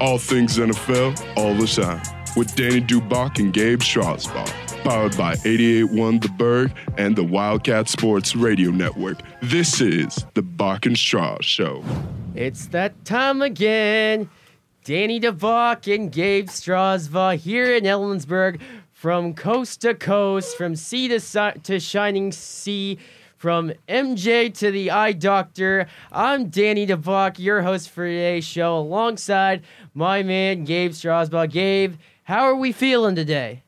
All things NFL, all the time. With Danny Dubach and Gabe Strasbaugh. Powered by 88.1 The Berg and the Wildcat Sports Radio Network. This is the Bach and Straw Show. It's that time again. Danny DeVock and Gabe Strasbaugh here in Ellensburg from coast to coast, from sea to, si- to shining sea, from MJ to the eye doctor. I'm Danny DeVock, your host for today's show, alongside my man Gabe Strasbaugh. Gabe, how are we feeling today?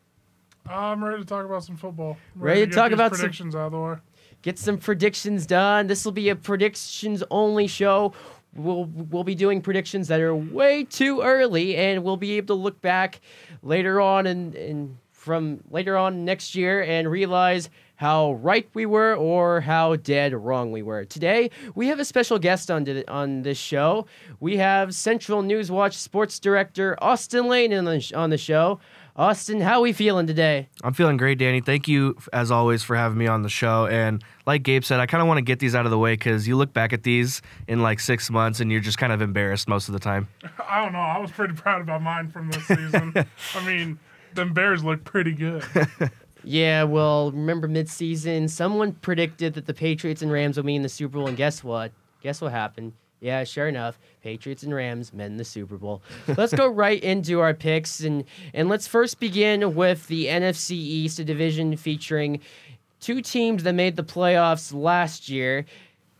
I'm ready to talk about some football. I'm Ready to get talk about some- predictions out of the way. get some predictions done. This will be a predictions only show. We'll we'll be doing predictions that are way too early, and we'll be able to look back later on and and from later on next year and realize how right we were or how dead wrong we were. Today we have a special guest on to, on this show. We have Central News Watch sports director Austin Lane on the, on the show. Austin, how are we feeling today? I'm feeling great, Danny. Thank you, as always, for having me on the show. And like Gabe said, I kind of want to get these out of the way because you look back at these in like six months and you're just kind of embarrassed most of the time. I don't know. I was pretty proud about mine from this season. I mean, them Bears look pretty good. Yeah, well, remember midseason, someone predicted that the Patriots and Rams would meet in the Super Bowl, and guess what? Guess what happened? Yeah, sure enough, Patriots and Rams met in the Super Bowl. let's go right into our picks, and and let's first begin with the NFC East, a division featuring two teams that made the playoffs last year.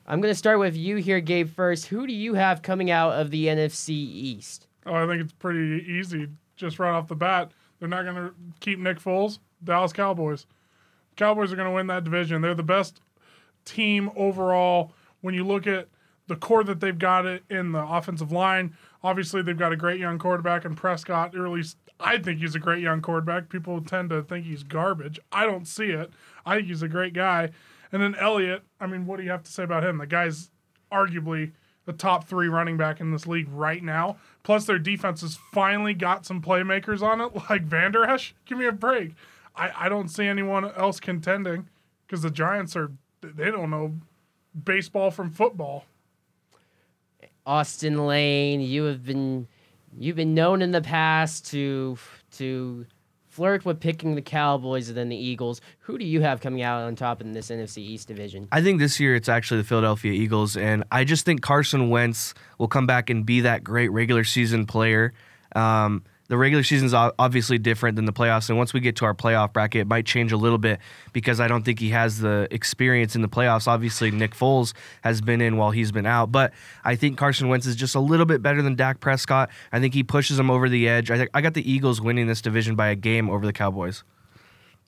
I'm going to start with you here, Gabe. First, who do you have coming out of the NFC East? Oh, I think it's pretty easy just right off the bat. They're not going to keep Nick Foles. Dallas Cowboys. Cowboys are going to win that division. They're the best team overall when you look at the core that they've got it in the offensive line. Obviously, they've got a great young quarterback in Prescott. Or at least I think he's a great young quarterback. People tend to think he's garbage. I don't see it. I think he's a great guy. And then Elliott, I mean, what do you have to say about him? The guy's arguably the top three running back in this league right now. Plus, their defense has finally got some playmakers on it, like Vander Esch. Give me a break. I, I don't see anyone else contending because the Giants are, they don't know baseball from football. Austin Lane, you have been you've been known in the past to to flirt with picking the Cowboys and then the Eagles. Who do you have coming out on top in this NFC East division? I think this year it's actually the Philadelphia Eagles, and I just think Carson Wentz will come back and be that great regular season player. Um, the regular season is obviously different than the playoffs, and once we get to our playoff bracket, it might change a little bit because I don't think he has the experience in the playoffs. Obviously, Nick Foles has been in while he's been out, but I think Carson Wentz is just a little bit better than Dak Prescott. I think he pushes him over the edge. I think I got the Eagles winning this division by a game over the Cowboys.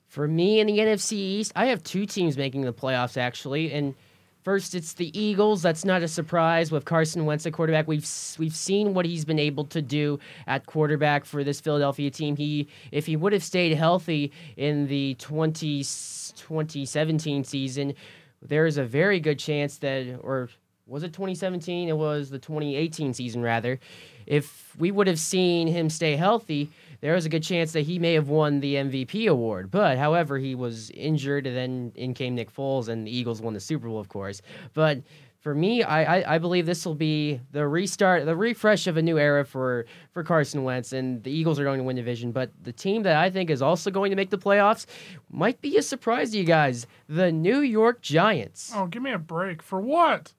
For me in the NFC East, I have two teams making the playoffs actually, and first it's the Eagles. That's not a surprise with Carson Wentz at quarterback. We've we've seen what he's been able to do at quarterback for this Philadelphia team. He if he would have stayed healthy in the 20, 2017 season, there is a very good chance that or was it 2017? It was the 2018 season rather. If we would have seen him stay healthy, there was a good chance that he may have won the MVP award. But however, he was injured, and then in came Nick Foles, and the Eagles won the Super Bowl, of course. But for me, I, I, I believe this will be the restart, the refresh of a new era for, for Carson Wentz, and the Eagles are going to win division. But the team that I think is also going to make the playoffs might be a surprise to you guys: the New York Giants. Oh, give me a break. For what?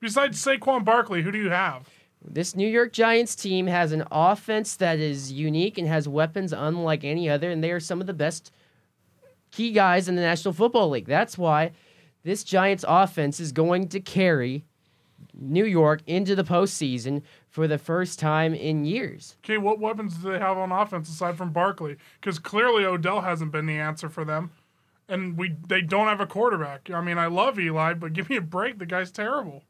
Besides Saquon Barkley, who do you have? This New York Giants team has an offense that is unique and has weapons unlike any other, and they are some of the best key guys in the National Football League. That's why this Giants offense is going to carry New York into the postseason for the first time in years. Okay, what weapons do they have on offense aside from Barkley? Because clearly Odell hasn't been the answer for them, and we they don't have a quarterback. I mean, I love Eli, but give me a break. The guy's terrible.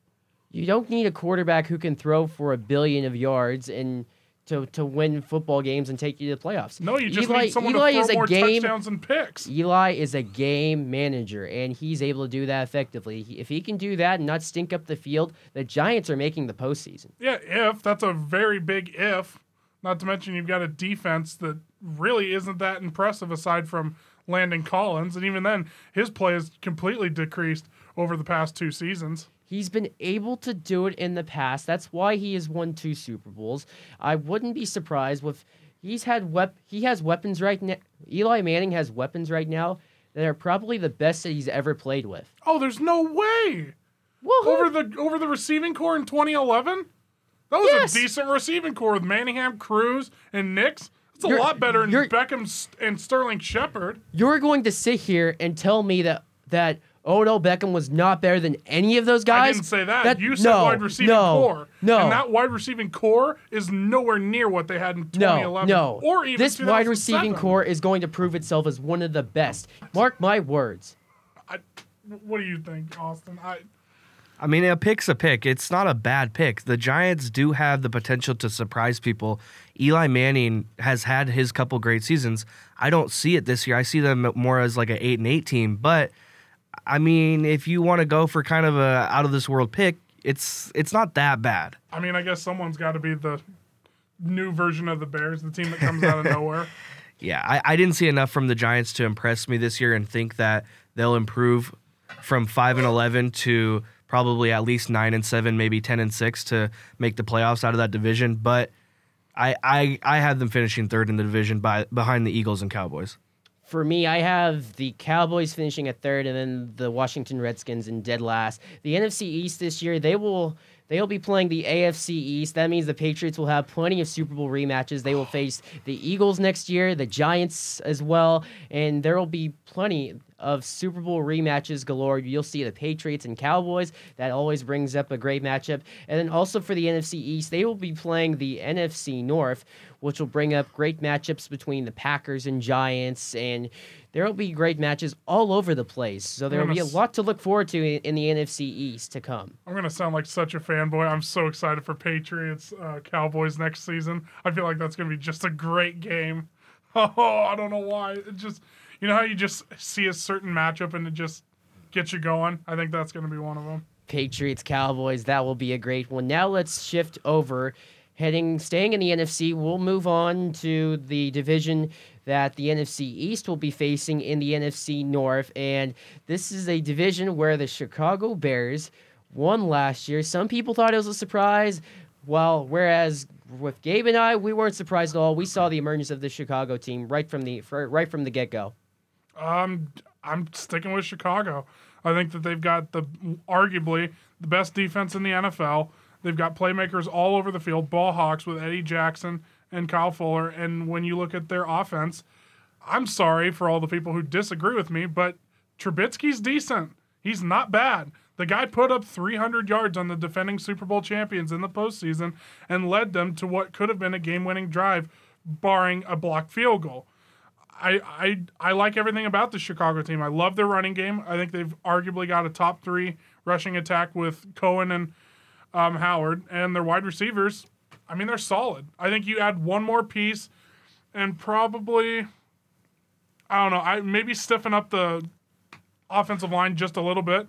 You don't need a quarterback who can throw for a billion of yards and to, to win football games and take you to the playoffs. No, you just Eli, need someone Eli to is throw a more game touchdowns and picks. Eli is a game manager, and he's able to do that effectively. He- If he can do that and not stink up the field, the Giants are making the postseason. Yeah, if that's a very big if. Not to mention you've got a defense that really isn't that impressive aside from Landon Collins, and even then his play has completely decreased over the past two seasons. He's been able to do it in the past. That's why he has won two Super Bowls. I wouldn't be surprised with he's had wep- he has weapons right now. Eli Manning has weapons right now that are probably the best that he's ever played with. Oh, there's no way. Woohoo! Over the over the receiving core in 2011? That was Yes. a decent receiving core with Manningham, Cruz, and Nicks. It's a You're- lot better than Beckham and Sterling Shepard. You're going to sit here and tell me that that Odell Beckham was not better than any of those guys? I didn't say that. you said no, wide receiving no, core. No, And that wide receiving core is nowhere near what they had in no, 2011. no. Or even this wide receiving core is going to prove itself as one of the best. Mark my words. I, what do you think, Austin? I, I mean, a pick's a pick. It's not a bad pick. The Giants do have the potential to surprise people. Eli Manning has had his couple great seasons. I don't see it this year. I see them more as like an eight and eight team. But I mean, if you want to go for kind of a out of this world pick, it's it's not that bad. I mean, I guess someone's got to be the new version of the Bears, the team that comes out of nowhere. Yeah, I, I didn't see enough from the Giants to impress me this year and think that they'll improve from five and eleven to probably at least nine and seven, maybe ten and six to make the playoffs out of that division. But I I, I had them finishing third in the division by behind the Eagles and Cowboys. For me, I have the Cowboys finishing at third, and then the Washington Redskins in dead last. The NFC East this year, they will they'll be playing the AFC East. That means the Patriots will have plenty of Super Bowl rematches. They will oh. face the Eagles next year, the Giants as well, and there will be plenty of Super Bowl rematches galore. You'll see the Patriots and Cowboys. That always brings up a great matchup. And then also for the NFC East, they will be playing the NFC North, which will bring up great matchups between the Packers and Giants. And there will be great matches all over the place. So there will be a lot to look forward to in, the NFC East to come. I'm gonna sound like such a fanboy. I'm so excited for Patriots uh, Cowboys next season. I feel like that's gonna be just a great game. Oh, I don't know why. It just you know how you just see a certain matchup and it just gets you going. I think that's gonna be one of them. Patriots Cowboys. That will be a great one. Now let's shift over. Heading, staying in the NFC, we'll move on to the division that the NFC East will be facing in the NFC North, and this is a division where the Chicago Bears won last year. Some people thought it was a surprise, well, whereas with Gabe and I, we weren't surprised at all. We saw the emergence of the Chicago team right from the right from the get go. Um, I'm sticking with Chicago. I think that they've got the arguably the best defense in the NFL. They've got playmakers all over the field, ball hawks with Eddie Jackson and Kyle Fuller. And when you look at their offense, I'm sorry for all the people who disagree with me, but Trubisky's decent. He's not bad. The guy put up 300 yards on the defending Super Bowl champions in the postseason and led them to what could have been a game-winning drive, barring a blocked field goal. I, I I like everything about the Chicago team. I love their running game. I think they've arguably got a top three rushing attack with Cohen and um, Howard, and their wide receivers. I mean, they're solid. I think you add one more piece, and probably I don't know. I maybe stiffen up the offensive line just a little bit.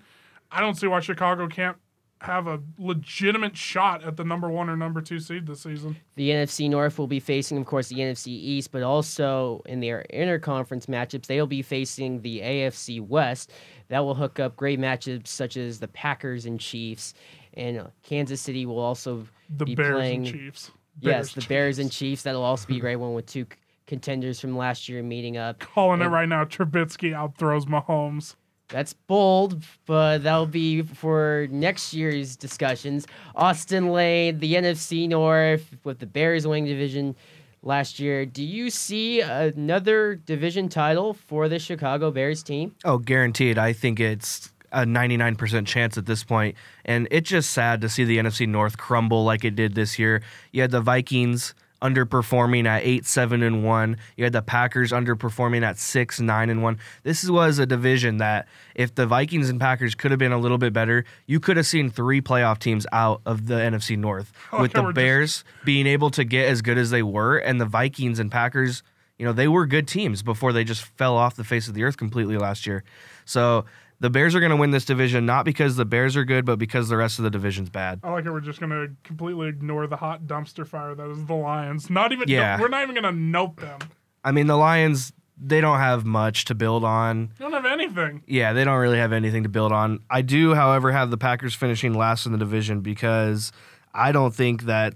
I don't see why Chicago can't have a legitimate shot at the number one or number two seed this season. The NFC North will be facing, of course, the NFC East, but also in their interconference matchups, they'll be facing the AFC West. That will hook up great matchups such as the Packers and Chiefs, and uh, Kansas City will also The be Bears playing. and Chiefs. yes, Bears, the Bears and Chiefs. Chiefs. That'll also be a great one with two c- contenders from last year meeting up. Calling it right now. Trubisky outthrows Mahomes. That's bold, but that'll be for next year's discussions. Austin Lane, the NFC North with the Bears winning division last year. Do you see another division title for the Chicago Bears team? Oh, guaranteed. I think it's a 99% chance at this point. And it's just sad to see the NFC North crumble like it did this year. You had the Vikings underperforming at 8 7 and 1. You had the Packers underperforming at 6 9 and 1. This was a division that if the Vikings and Packers could have been a little bit better, you could have seen three playoff teams out of the NFC North Oh, with the we're just- Bears being able to get as good as they were and the Vikings and Packers you know, they were good teams before they just fell off the face of the earth completely last year. So the Bears are going to win this division not because the Bears are good, but because the rest of the division's bad. I like it. We're just gonna completely ignore the hot dumpster fire that is the Lions. Not even. Yeah. we're not even gonna note them. I mean, the Lions they don't have much to build on. You don't have anything. Yeah, they don't really have anything to build on. I do, however, have the Packers finishing last in the division because I don't think that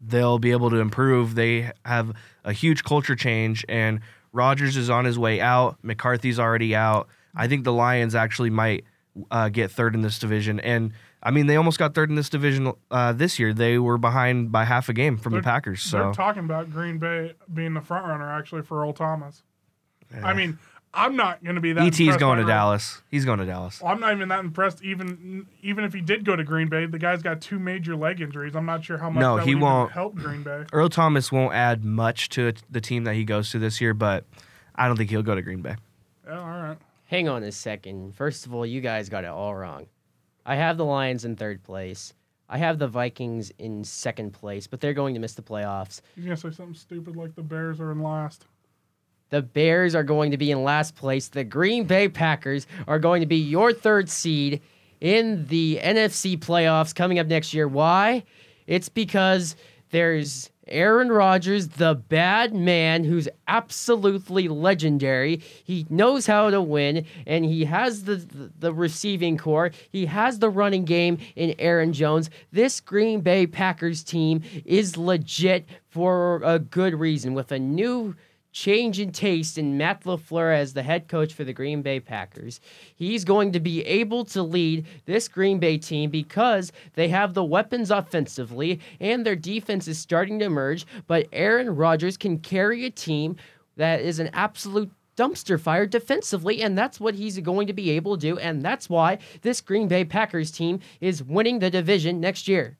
they'll be able to improve. They have a huge culture change, and Rodgers is on his way out. McCarthy's already out. I think the Lions actually might uh, get third in this division. And I mean, they almost got third in this division uh, this year. They were behind by half a game from the Packers. So They're talking about Green Bay being the front runner actually for Earl Thomas. I mean, I'm not going to be that. ET's going to Earl. Dallas. He's going to Dallas. Well, I'm not even that impressed. Even even if he did go to Green Bay, the guy's got two major leg injuries. I'm not sure how much No, he won't help Green Bay. Earl Thomas won't add much to the team that he goes to this year, but I don't think he'll go to Green Bay. Yeah, all right. Hang on a second. First of all, you guys got it all wrong. I have the Lions in third place. I have the Vikings in second place, but they're going to miss the playoffs. You're gonna say something stupid like the Bears are in last. The Bears are going to be in last place. The Green Bay Packers are going to be your third seed in the NFC playoffs coming up next year. Why? It's because there's Aaron Rodgers, the bad man who's absolutely legendary. He knows how to win, and he has the, the, the receiving core. He has the running game in Aaron Jones. This Green Bay Packers team is legit for a good reason with a new change in taste in Matt LaFleur as the head coach for the Green Bay Packers. He's going to be able to lead this Green Bay team because they have the weapons offensively and their defense is starting to emerge, but Aaron Rodgers can carry a team that is an absolute dumpster fire defensively, and that's what he's going to be able to do, and that's why this Green Bay Packers team is winning the division next year.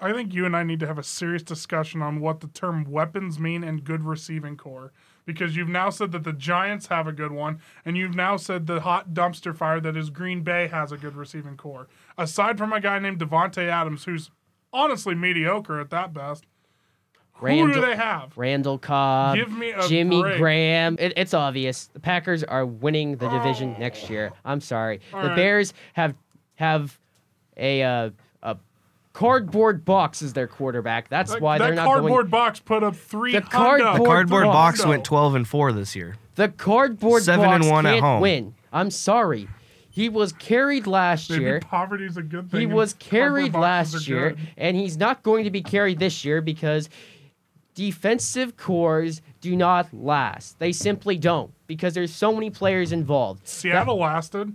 I think you and I need to have a serious discussion on what the term weapons mean and good receiving core. Because you've now said that the Giants have a good one, and you've now said the hot dumpster fire that is Green Bay has a good receiving core. Aside from a guy named Davante Adams, who's honestly mediocre at that best, who do Randall- they have? Randall Cobb, Give me a Jimmy break. Graham. It, it's obvious. The Packers are winning the division Oh. next year. I'm sorry. All the right. Bears have have a uh, a cardboard box is their quarterback. That's That, why that they're not going. That cardboard box put up three. The hundo. cardboard Cardboard box hundo. went 12 and 4 this year. The cardboard Seven box and one at can't home. win. I'm sorry. He was carried last Maybe year. poverty's a good thing. He was carried last year, good. and he's not going to be carried this year because defensive cores do not last. They simply don't because there's so many players involved. Seattle lasted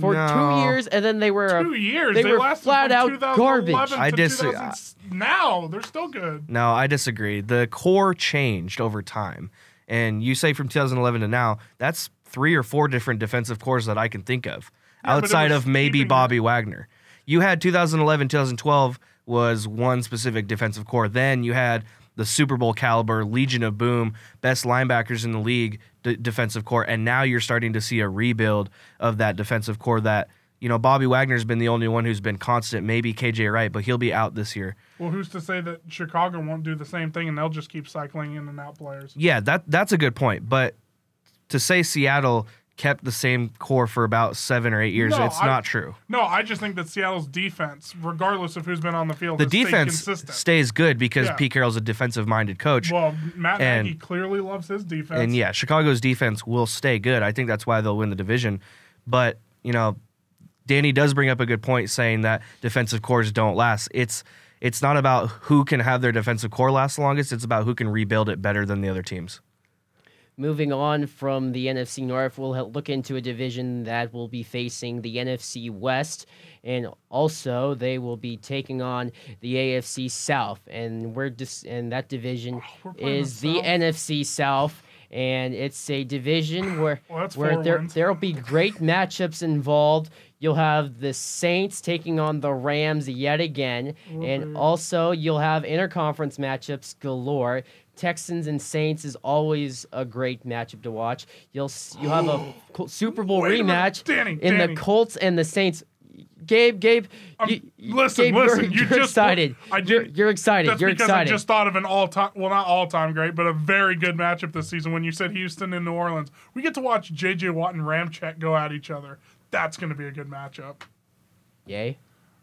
For No. two years, and then they were two years. They, They, were lasted flat from out 2011 garbage. To I disagree. 2000 now they're still good. No, I disagree. The core changed over time. And you say from 2011 to now, that's three or four different defensive cores that I can think of Yeah, but it outside was of maybe keeping- Bobby Wagner. You had 2011, 2012 was one specific defensive core. Then you had the Super Bowl caliber Legion of Boom, best linebackers in the league d- defensive core. And now you're starting to see a rebuild of that defensive core that, you know, Bobby Wagner's been the only one who's been constant, maybe KJ Wright, but he'll be out this year. Well, who's to say that Chicago won't do the same thing and they'll just keep cycling in and out players? Yeah, that that's a good point. But to say Seattle kept the same core for about seven or eight years, No, it's I- not true. No, I just think that Seattle's defense, regardless of who's been on the field, The defense consistent. stays good because Yeah. Pete Carroll's a defensive minded coach. well, Matt and- Nagy clearly loves his defense. and yeah, Chicago's defense will stay good. I think that's why they'll win the division. But, you know, Danny does bring up a good point saying that defensive cores don't last. It's it's not about who can have their defensive core last the longest, it's about who can rebuild it better than the other teams. Moving on from the NFC North, we'll look into a division that will be facing the NFC West, and also they will be taking on the AFC South, and we're just and that division We're is the the NFC South, and it's a division where Well, where there wins. there'll be great matchups involved. You'll have the Saints taking on the Rams yet again, and also you'll have interconference matchups galore. Texans and Saints is always a great matchup to watch. You'll you'll have a Col- Super Bowl Wait a minute. rematch Danny, in Danny. the Colts and the Saints. Gabe, Gabe, Um, you, you- listen, Gabe, listen, You're, you you're just- excited. I you're, did- you're excited. That's you're because excited. I just thought of an all-time, well, not all-time great, but a very good matchup this season. When you said Houston and New Orleans, we get to watch J.J. Watt and Ramczyk go at each other. That's going to be a good matchup. Yay.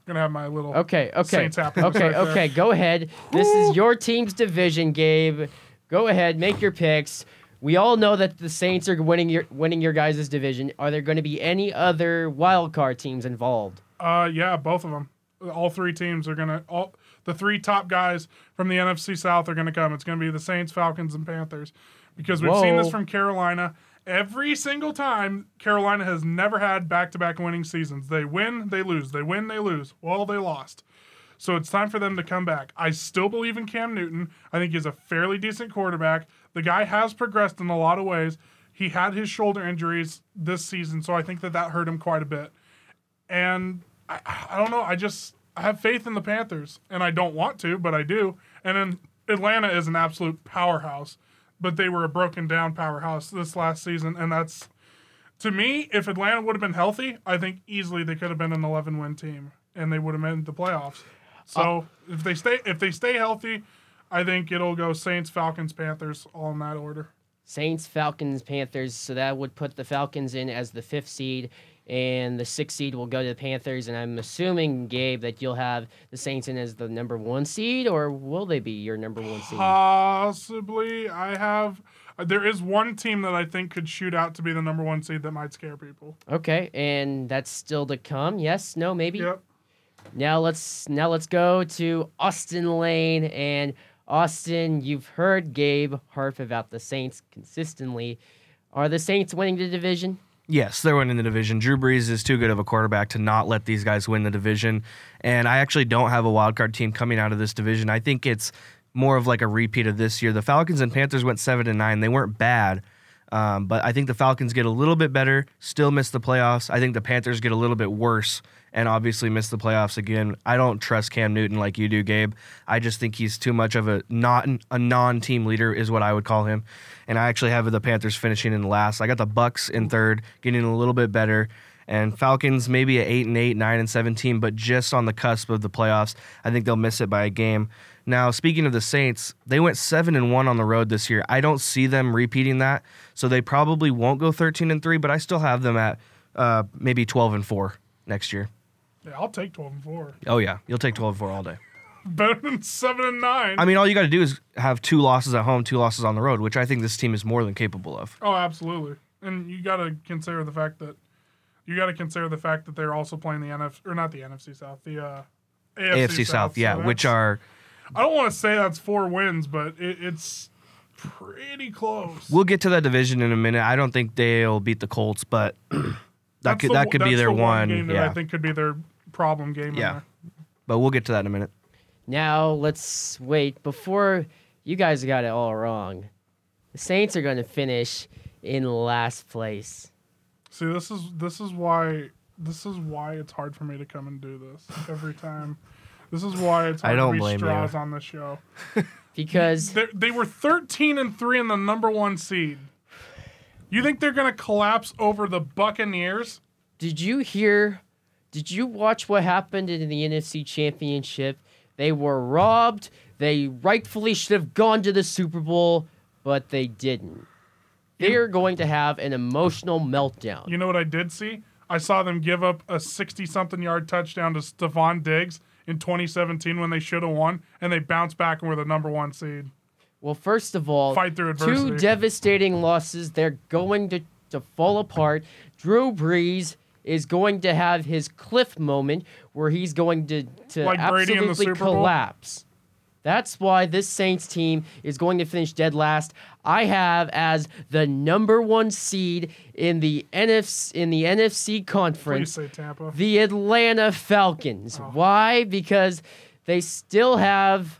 Gonna have my little Okay, okay, okay, right okay. Go ahead. This is your team's division, Gabe. Go ahead, make your picks. We all know that the Saints are winning your winning your guys' division. Are there going to be any other wild card teams involved? Uh, yeah, both of them. All three teams are gonna. All the three top guys from the NFC South are gonna come. It's gonna be the Saints, Falcons, and Panthers, because we've seen this from Carolina. Every single time, Carolina has never had back-to-back winning seasons. They win, they lose. They win, they lose. Well, they lost. So it's time for them to come back. I still believe in Cam Newton. I think he's a fairly decent quarterback. The guy has progressed in a lot of ways. He had his shoulder injuries this season, so I think that that hurt him quite a bit. And I, I don't know. I just I have faith in the Panthers, and I don't want to, but I do. And then Atlanta is an absolute powerhouse, but they were a broken down powerhouse this last season, and that's to me. If Atlanta would have been healthy, I think easily they could have been an 11 win team, and they would have made the playoffs. So uh, if they stay if they stay healthy, I think it'll go Saints, Falcons, Panthers, all in that order. Saints, Falcons, Panthers. So that would put the Falcons in as the fifth seed, and the sixth seed will go to the Panthers. And I'm assuming, Gabe, that you'll have the Saints in as the number one seed, or will they be your number one seed? Possibly, I have. There is one team that I think could shoot out to be the number one seed that might scare people. Okay, and that's still to come. Yes, no, maybe. Yep. Now let's now let's go to Austin Lane and Austin. You've heard Gabe harp about the Saints consistently. Are the Saints winning the division? Yes, they're winning the division. Drew Brees is too good of a quarterback to not let these guys win the division. And I actually don't have a wild card team coming out of this division. I think it's more of like a repeat of this year. The Falcons and Panthers went seven and nine. They weren't bad. Um, but I think the Falcons get a little bit better, still miss the playoffs. I think the Panthers get a little bit worse and obviously miss the playoffs again. I don't trust Cam Newton like you do, Gabe. I just think he's too much of a not a non-team leader is what I would call him. And I actually have the Panthers finishing in last. I got the Bucks in third, getting a little bit better. And Falcons maybe at eight and eight, nine and seventeen, but just on the cusp of the playoffs. I think they'll miss it by a game. Now, speaking of the Saints, they went seven and one on the road this year. I don't see them repeating that, so they probably won't go thirteen and three. But I still have them at uh, maybe twelve and four next year. Yeah, I'll take 12 and 4. Oh yeah, you'll take twelve and four all day. Better than 7 and 9. I mean, all you got to do is have two losses at home, two losses on the road, which I think this team is more than capable of. oh, absolutely. And you got to consider the fact that you got to consider the fact that they're also playing the NFC or not the NFC South, the uh, AFC, AFC South, yeah, So which are I don't want to say that's four wins, but it, it's pretty close. we'll get to that division in a minute. I don't think they'll beat the Colts, but that That's could the- that could be their the one. game that yeah, I think could be their problem game. Yeah. but we'll get to that in a minute. Now let's wait before you guys got it all wrong. The Saints are going to finish in last place. See, this is this is why this is why it's hard for me to come and do this every time. This is why it's I don't to be blame you. straws on the show. Because They they were thirteen and three in the number one seed. You think they're gonna collapse over the Buccaneers? did you hear? Did you watch what happened in the NFC Championship? They were robbed. They rightfully should have gone to the Super Bowl, but they didn't. They are going to have an emotional meltdown. You know what I did see? I saw them give up a sixty-something yard touchdown to Stefon Diggs in 2017 when they should have won, and they bounced back and were the number one seed. Well, first of all, Fight through adversity. two devastating losses. They're going to, to fall apart. Drew Brees is going to have his cliff moment where he's going to, to Like Brady in the absolutely collapse. That's why this Saints team is going to finish dead last. I have as the number one seed in the NFC in the NFC Please conference say Tampa. the Atlanta Falcons. Oh. Why? Because they still have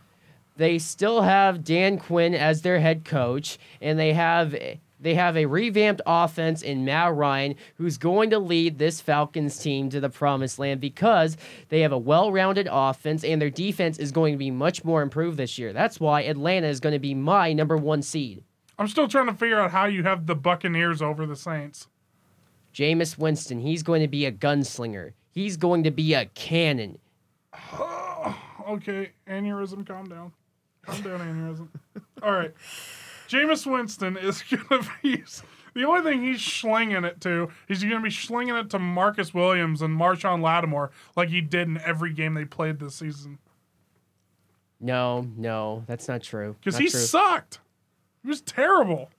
they still have Dan Quinn as their head coach, and they have they have a revamped offense in Matt Ryan, who's going to lead this Falcons team to the promised land because they have a well-rounded offense and their defense is going to be much more improved this year. That's why Atlanta is going to be my number one seed. I'm still trying to figure out how you have the Buccaneers over the Saints. Jameis Winston, he's going to be a gunslinger. He's going to be a cannon. Okay, aneurysm, calm down. Calm down, aneurysm. All right. Jameis Winston is going to be. The only thing he's slinging it to, he's going to be slinging it to Marcus Williams and Marshon Lattimore like he did in every game they played this season. No, no, that's not true. Because he true. sucked. He was terrible.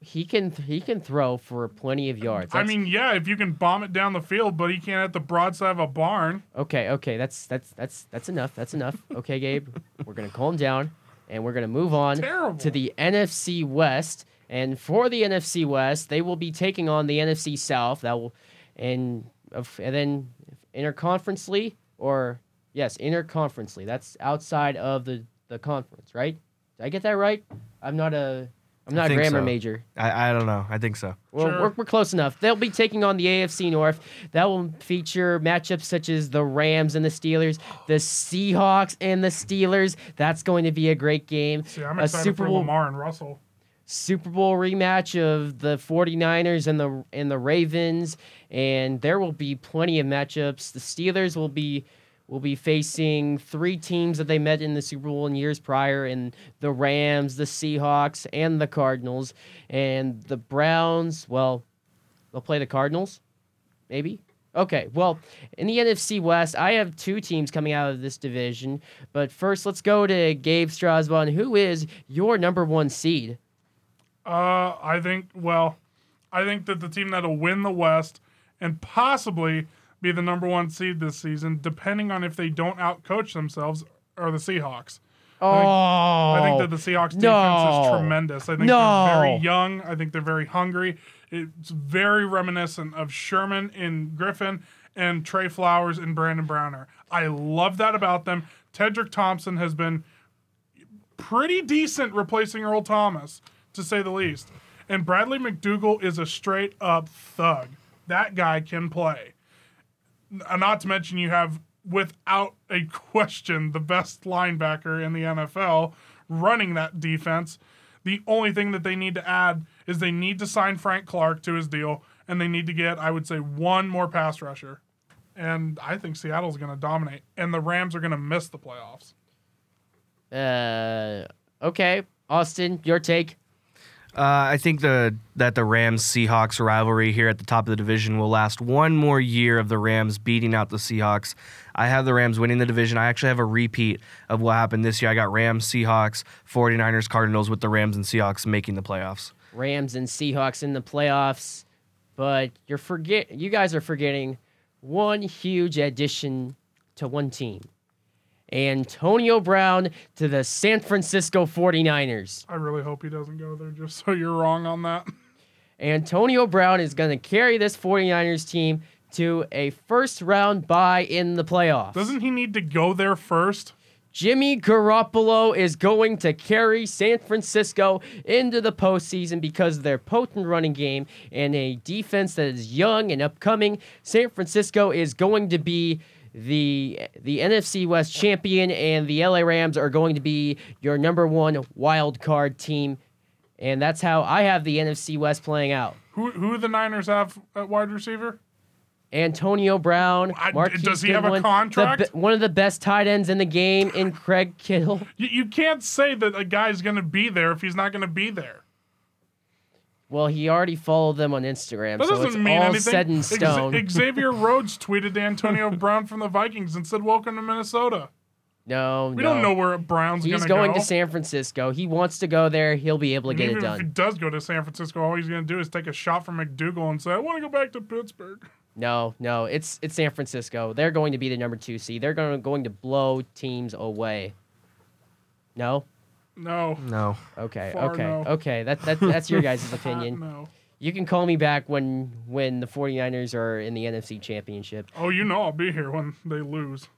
he can he can throw for plenty of yards. I mean, yeah, if you can bomb it down the field, but he can't hit the broadside of a barn. Okay, okay, that's that's that's that's enough. That's enough. Okay, Gabe, we're gonna calm down, and we're gonna move on Terrible. to the NFC West. And for the NFC West, they will be taking on the NFC South. That will, and and then interconferencely or yes, interconferencely. That's outside of the the conference, right? Did I get that right? I'm not a I'm not a grammar so. major. I, I don't know. I think so. Well, Sure. we're, we're close enough. They'll be taking on the AFC North. That will feature matchups such as the Rams and the Steelers, the Seahawks and the Steelers. That's going to be a great game. See, I'm a excited Super for Bowl Lamar and Russell. Super Bowl rematch of the 49ers and the and the Ravens and there will be plenty of matchups. The Steelers will be will be facing three teams that they met in the Super Bowl in years prior in the Rams, the Seahawks, and the Cardinals. And the Browns, well, they'll play the Cardinals, maybe. Okay, well, in the NFC West, I have two teams coming out of this division. But first, let's go to Gabe Strasbaugh. Who is your number one seed? Uh, I think. Well, I think that the team that'll win the West and possibly be the number one seed this season, depending on if they don't outcoach themselves, or the Seahawks. Oh, I think that the oh, Seahawks defense no. is tremendous. I think No. they're very young. I think they're very hungry. It's very reminiscent of Sherman in Griffin and Trey Flowers and Brandon Browner. I love that about them. Tedric Thompson has been pretty decent replacing Earl Thomas, to say the least. And Bradley McDougald is a straight up thug. That guy can play. N- Not to mention, you have, without a question, the best linebacker in the NFL running that defense. The only thing that they need to add is they need to sign Frank Clark to his deal, and they need to get, I would say, one more pass rusher. And I think Seattle's going to dominate, and the Rams are going to miss the playoffs. Uh, okay, Austin, your take. Uh, I think the that the Rams Seahawks rivalry here at the top of the division will last one more year of the Rams beating out the Seahawks. I have the Rams winning the division. I actually have a repeat of what happened this year. I got Rams, Seahawks, 49ers, Cardinals with the Rams and Seahawks making the playoffs. Rams and Seahawks in the playoffs, but you're forget you guys are forgetting one huge addition to one team. Antonio Brown to the San Francisco 49ers. I really hope he doesn't go there, just so you're wrong on that. Antonio Brown is going to carry this 49ers team to a first round bye in the playoffs. Doesn't he need to go there first? Jimmy Garoppolo is going to carry San Francisco into the postseason because of their potent running game and a defense that is young and upcoming. San Francisco is going to be the the NFC West champion, and the LA Rams are going to be your number one wild card team. And that's how I have the NFC West playing out. Who who do the Niners have at wide receiver? Antonio Brown, Marquise does he have a Goodwin, the contract? one of the best tight ends in the game in Craig Kittle. You, you can't say that a guy's going to be there if he's not going to be there. Well, he already followed them on Instagram, That so doesn't it's mean all anything. set in Ex- stone. Xavier Rhodes tweeted to Antonio Brown from the Vikings and said, "Welcome to Minnesota." no, We no. don't know where Brown's He's going to go. He's going to San Francisco. He wants to go there. He'll be able to And get it done. if he does go to San Francisco, all he's going to do is take a shot from McDougald and say, "I want to go back to Pittsburgh." No, no, it's it's San Francisco. They're going to be the number two seed. They're going to, going to blow teams away. No. No. No. Okay. Far okay. no. Okay. That, that that's your guys' opinion. no. You can call me back when when the 49ers are in the NFC Championship. Oh, you know I'll be here when they lose.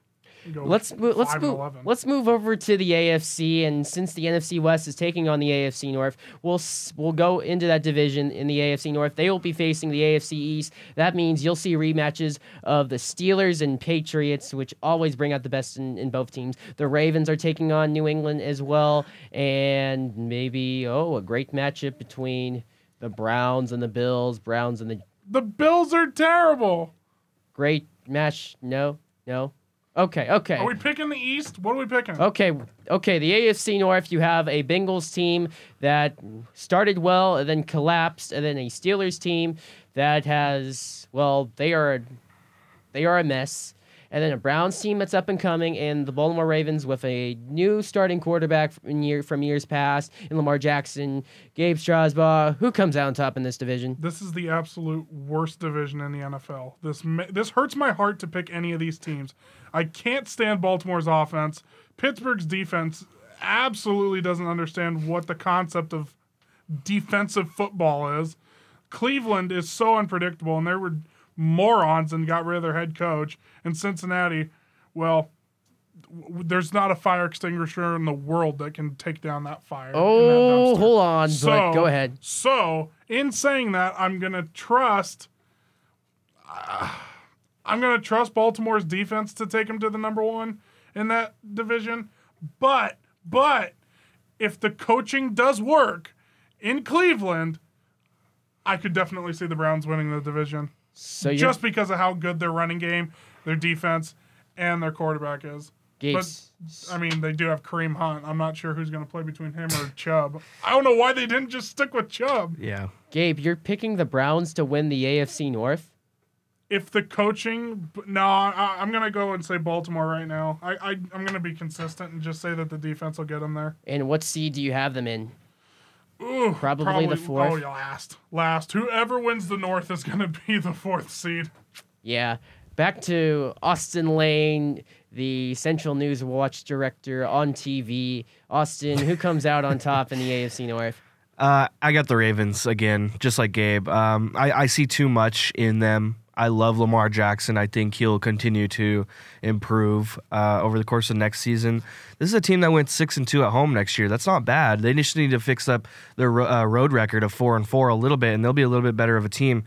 Let's move. Let's move. Let's move over to the AFC, and since the NFC West is taking on the AFC North, we'll s- we'll go into that division in the AFC North. They will be facing the AFC East. That means you'll see rematches of the Steelers and Patriots, which always bring out the best in, in both teams. The Ravens are taking on New England as well, and maybe oh, a great matchup between the Browns and the Bills. Browns and the The Bills are terrible. great match. No, no. Okay, okay. Are we picking the East? What are we picking? Okay, okay. The AFC North, you have a Bengals team that started well and then collapsed, and then a Steelers team that has well, they are they are a mess. And then a Browns team that's up and coming, and the Baltimore Ravens with a new starting quarterback from, year, from years past, and Lamar Jackson, Gabe Strasbaugh. Who comes out on top in this division? This is the absolute worst division in the NFL. This this hurts my heart to pick any of these teams. I can't stand Baltimore's offense. Pittsburgh's defense absolutely doesn't understand what the concept of defensive football is. Cleveland is so unpredictable, and they were morons and got rid of their head coach. And Cincinnati, well, w- there's not a fire extinguisher in the world that can take down that fire. in that Oh, hold on, So but go ahead. So, in saying that, I'm gonna trust. uh, I'm gonna trust Baltimore's defense to take them to the number one in that division. But, but, if the coaching does work in Cleveland, I could definitely see the Browns winning the division So just because of how good their running game, their defense, and their quarterback is. Gates. I mean, they do have Kareem Hunt. I'm not sure who's going to play between him or Chubb. I don't know why they didn't just stick with Chubb. Yeah. Gabe, you're picking the Browns to win the AFC North. If the coaching, no, I, I'm going to go and say Baltimore right now. I, I I'm going to be consistent and just say that the defense will get them there. And what seed do you have them in? Ooh, Probably the fourth. Oh, yeah, last, last. Whoever wins the North is going to be the fourth seed. Yeah. Back to Austin Lane, the Central News Watch director on TV. Austin, who comes out on top in the AFC North? Uh, I got the Ravens again, just like Gabe. Um, I, I see too much in them. I love Lamar Jackson. I think he'll continue to improve uh, over the course of next season. This is a team that went six and two at home next year. That's not bad. They just need to fix up their uh, road record of four and four a little bit, and they'll be a little bit better of a team.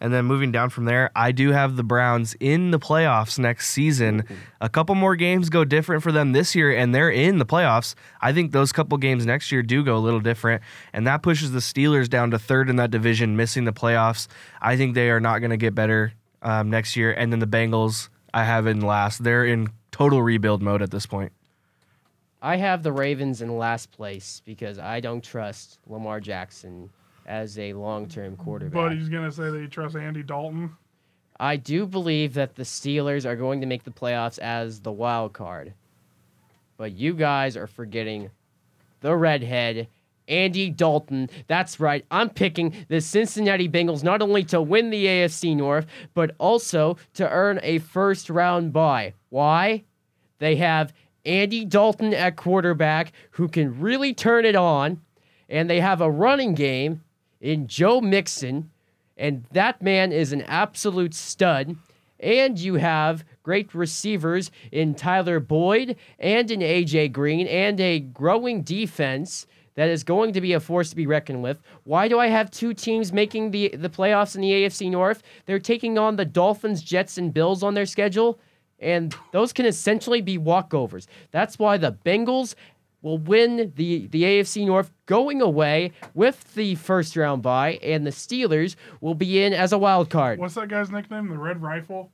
And then moving down from there, I do have the Browns in the playoffs next season. A couple more games go different for them this year, and they're in the playoffs. I think those couple games next year do go a little different, and that pushes the Steelers down to third in that division, missing the playoffs. I think they are not going to get better um, next year. And then the Bengals, I have in last. They're in total rebuild mode at this point. I have the Ravens in last place because I don't trust Lamar Jackson as a long term quarterback. But he's going to say that he trusts Andy Dalton. I do believe that the Steelers are going to make the playoffs as the wild card. But you guys are forgetting the redhead, Andy Dalton. That's right. I'm picking the Cincinnati Bengals not only to win the AFC North, but also to earn a first round bye. Why? They have Andy Dalton at quarterback who can really turn it on, and they have a running game in Joe Mixon, and that man is an absolute stud. And you have great receivers in Tyler Boyd and in AJ Green and a growing defense that is going to be a force to be reckoned with. Why do I have two teams making the, the playoffs in the AFC North? They're taking on the Dolphins, Jets, and Bills on their schedule, and those can essentially be walkovers. That's why the Bengals will win the, the AFC North going away with the first round bye, and the Steelers will be in as a wild card. What's that guy's nickname? The Red Rifle?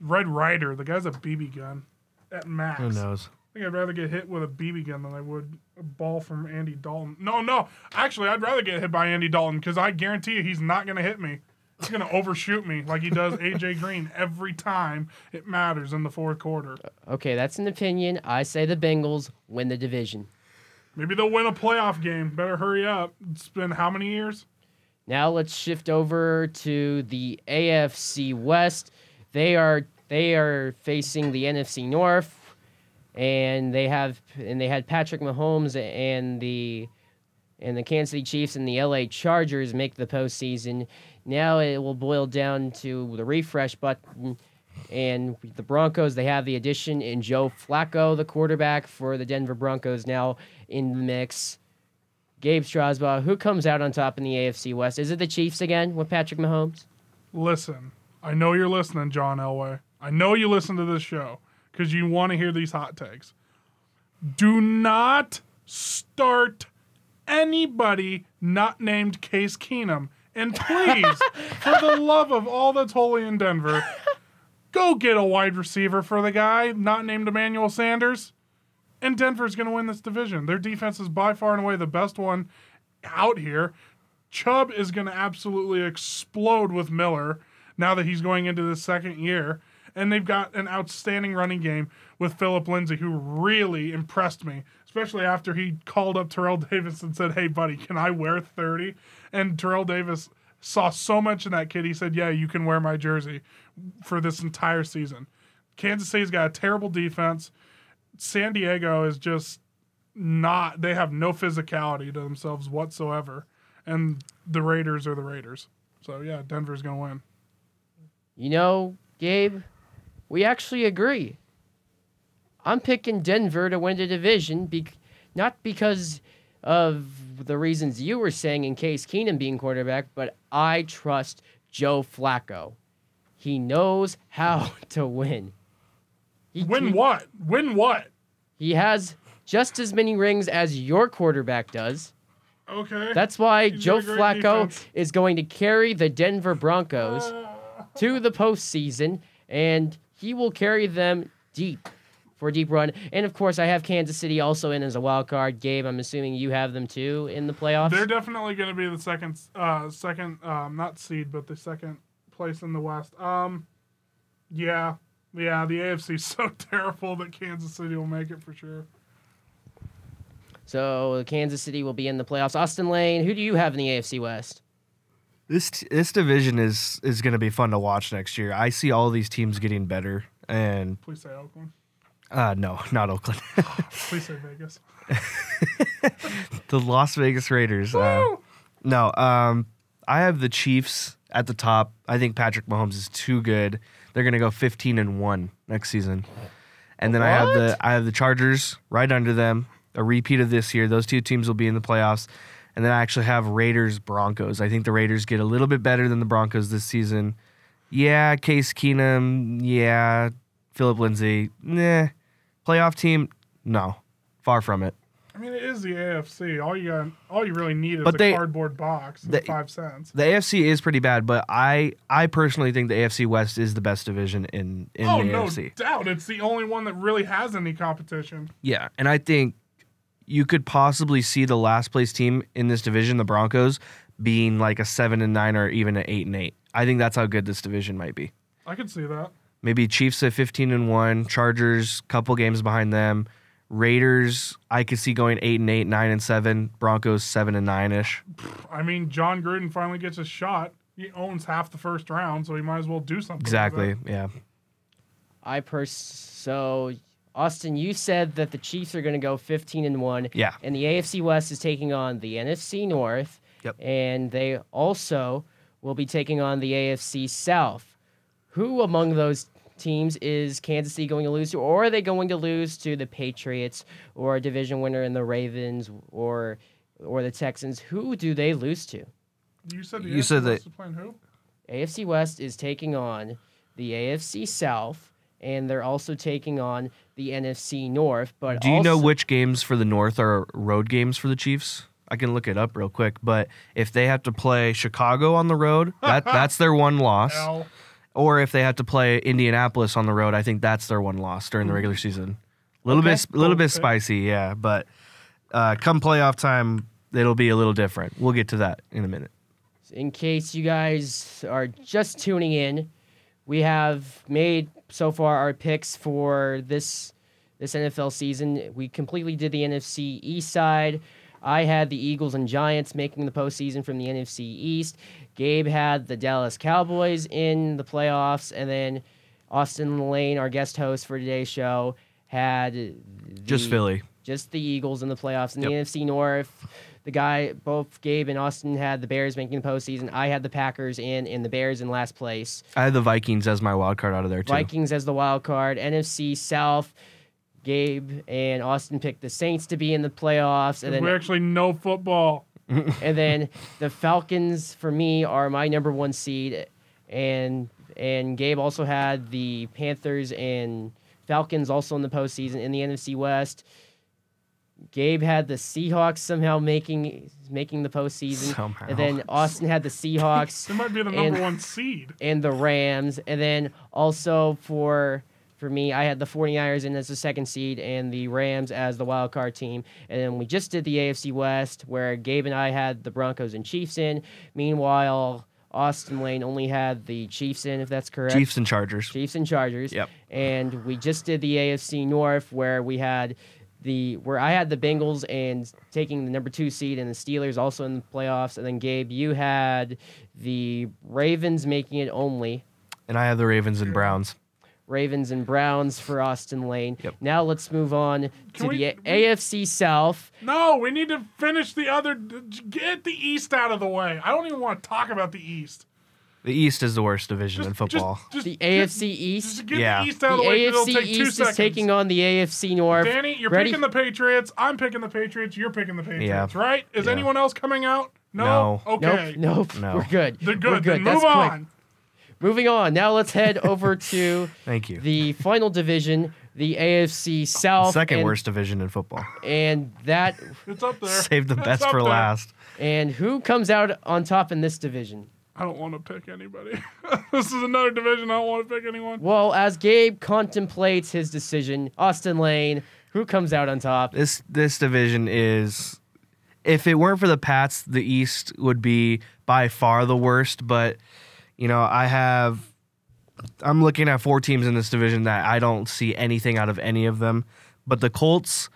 Red Rider. The guy's a BB gun at max. Who knows? I think I'd rather get hit with a BB gun than I would a ball from Andy Dalton. No, no. Actually, I'd rather get hit by Andy Dalton because I guarantee you he's not going to hit me. He's going to overshoot me like he does AJ Green every time it matters in the fourth quarter. Okay, that's an opinion. I say the Bengals win the division. Maybe they'll win a playoff game. Better hurry up. It's been how many years? Now let's shift over to the AFC West. They are they are facing the NFC North, and they have and they had Patrick Mahomes and the and the Kansas City Chiefs and the LA Chargers make the postseason. Now it will boil down to the refresh button. And the Broncos, they have the addition in Joe Flacco, the quarterback for the Denver Broncos, now in the mix. Gabe Strasbaugh, who comes out on top in the AFC West? Is it the Chiefs again with Patrick Mahomes? Listen, I know you're listening, John Elway. I know you listen to this show because you want to hear these hot takes. Do not start anybody not named Case Keenum. And please, for the love of all that's holy in Denver, go get a wide receiver for the guy not named Emmanuel Sanders. And Denver's going to win this division. Their defense is by far and away the best one out here. Chubb is going to absolutely explode with Miller now that he's going into the second year. And they've got an outstanding running game with Phillip Lindsay, who really impressed me, especially after he called up Terrell Davis and said, Hey, buddy, can I wear 30? And Terrell Davis saw so much in that kid. He said, Yeah, you can wear my jersey for this entire season. Kansas City's got a terrible defense. San Diego is just not, they have no physicality to themselves whatsoever. And the Raiders are the Raiders. So, yeah, Denver's to win. You know, Gabe, we actually agree. I'm picking Denver to win the division, be- not because of the reasons you were saying in Case Keenum being quarterback, but I trust Joe Flacco. He knows how to win. He, Win he- what? Win what? He has just as many rings as your quarterback does. Okay. That's why He's Joe got a great Flacco defense. is going to carry the Denver Broncos ah. to the postseason, and he will carry them deep for a deep run. And of course, I have Kansas City also in as a wild card. Gabe, I'm assuming you have them too in the playoffs. They're definitely going to be the second, uh, second, um, not seed, but the second place in the West. Um, yeah, yeah. The AFC's so terrible that Kansas City will make it for sure. so Kansas City will be in the playoffs. Austin Lane, who do you have in the AFC West? This this division is is going to be fun to watch next year. I see all these teams getting better, and Please say Oakland. Uh, no, not Oakland, Please say Vegas. the Las Vegas Raiders. Uh, no, um, I have the Chiefs at the top. I think Patrick Mahomes is too good. They're going to go 15 and one next season, and then I have the I have the Chargers right under them. A repeat of this year. Those two teams will be in the playoffs. And then I actually have Raiders Broncos. I think the Raiders get a little bit better than the Broncos this season. Yeah, Case Keenum. Yeah, Phillip Lindsay. Nah. Playoff team? No. Far from it. I mean, it is the AFC. All you got, all you really need is But a they- cardboard box and they- five cents. The AFC is pretty bad, but I I personally think the AFC West is the best division in in Oh the no AFC. doubt, it's the only one that really has any competition. Yeah, and I think you could possibly see the last place team in this division, the Broncos, being like a seven and nine or even an eight and eight. I think that's how good this division might be. I could see that. Maybe Chiefs at fifteen and one, Chargers couple games behind them, Raiders I could see going eight and eight, nine and seven, Broncos seven and nine ish. I mean, Jon Gruden finally gets a shot. He owns half the first round, so he might as well do something. with Exactly. it. Yeah. I pers so Austin, you said that the Chiefs are going to go 15 and 1. Yeah. And the AFC West is taking on the NFC North. Yep. And they also will be taking on the AFC South. Who among those teams is Kansas City going to lose to, or are they going to lose to the Patriots or a division winner in the Ravens or or the Texans? Who do they lose to? You said the You AFC said West that- is playing who? AFC West is taking on the AFC South, and they're also taking on the NFC North. But Do you know which games for the North are road games for the Chiefs? I can look it up real quick, but if they have to play Chicago on the road, that that's their one loss. L. Or if they have to play Indianapolis on the road, I think that's their one loss during the regular season. A little Okay. bit, a little bit spicy, yeah. But uh, come playoff time, it'll be a little different. We'll get to that in a minute. in case you guys are just tuning in, we have made so far our picks for this this NFL season. We completely did the NFC East side. I had the Eagles and Giants making the postseason from the NFC East. Gabe had the Dallas Cowboys in the playoffs, and then Austin Lane, our guest host for today's show, had Just Philly. just the Eagles in the playoffs. In the NFC North, the guy, both Gabe and Austin had the Bears making the postseason. I had the Packers in, and the Bears in last place. I had the Vikings as my wild card out of there too. Vikings as the wild card. NFC South, Gabe and Austin picked the Saints to be in the playoffs, and then we actually know football. and then the Falcons for me are my number one seed, and and Gabe also had the Panthers and Falcons also in the postseason in the NFC West. Gabe had the Seahawks somehow making making the postseason, Somehow. and then Austin had the Seahawks They might be the And- number one seed. and the Rams, and then also for for me, I had the 49ers in as the second seed and the Rams as the wild card team. And then we just did the AFC West where Gabe and I had the Broncos and Chiefs in. Meanwhile, Austin Lane only had the Chiefs in, if that's correct. Chiefs and Chargers. Chiefs and Chargers. Yep. And we just did the AFC North where we had the where I had the Bengals and taking the number two seed and the Steelers also in the playoffs. And then Gabe, you had the Ravens making it only. And I had the Ravens and Browns. Ravens and Browns for Austin Lane. Yep. Now let's move on to we- the A- AFC South. No, we need to finish the other. Get the East out of the way. I don't even want to talk about the East. The East is the worst division in football. Just, just The get- AFC East. Just get Yeah. the East out The of the way. AFC take East seconds. is taking on the AFC North. Danny, you're Ready? picking the Patriots. I'm picking the Patriots. You're picking the Patriots, right? Is Yeah. anyone else coming out? No. No. Okay. Nope, nope. No. We're good. They're We're good. good. Then That's move quick. On. Moving on. Now let's head over to Thank you. the final division, the AFC South. Second and, worst division in football. And that It's up there. Save the It's best up for there. last. and who comes out on top in this division? I don't want to pick anybody. this is another division. I don't want to pick anyone. Well, as Gabe contemplates his decision, Austin Lane, who comes out on top? This this division is if it weren't for the Pats, the East would be by far the worst, but you know, I have I'm looking at four teams in this division that I don't see anything out of any of them. But the Colts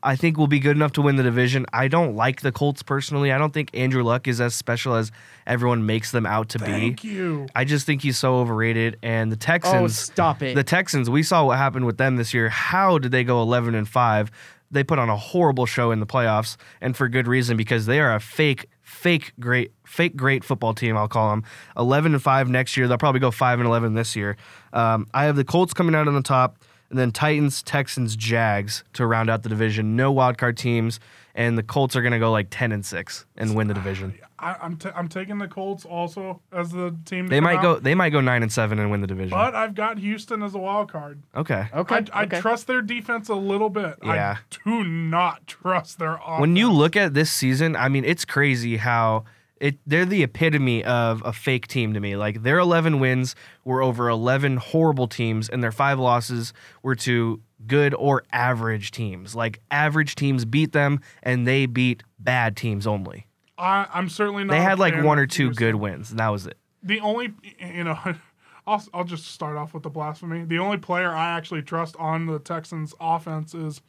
I think will be good enough to win the division. I don't like the Colts personally. I don't think Andrew Luck is as special as everyone makes them out to Thank be. you. I just think he's so overrated and the oh, Texans Oh, stop it. the Texans, we saw what happened with them this year. How did they go 11 and 5? They put on a horrible show in the playoffs and for good reason because they are a fake fake great fake great football team, I'll call them. 11 and 5 next year. They'll probably go 5 and 11 this year. Um, I have the Colts coming out on the top and then Titans, Texans, Jags to round out the division. No wild card teams and the Colts are going to go like 10 and 6 and win the division. I, I'm t- I'm taking the Colts also as the team. They might out, go they might go 9 and 7 and win the division. But I've got Houston as a wild card. Okay. okay. I, I okay. trust their defense a little bit. Yeah. I do not trust their offense. when you look at this season, I mean, it's crazy how it they're the epitome of a fake team to me. Like their 11 wins were over 11 horrible teams, and their five losses were to good or average teams. Like average teams beat them, and they beat bad teams only. I, I'm certainly not. They had like one or two good wins, and that was it. The only, you know, I'll, I'll just start off with the blasphemy. The only player I actually trust on the Texans offense is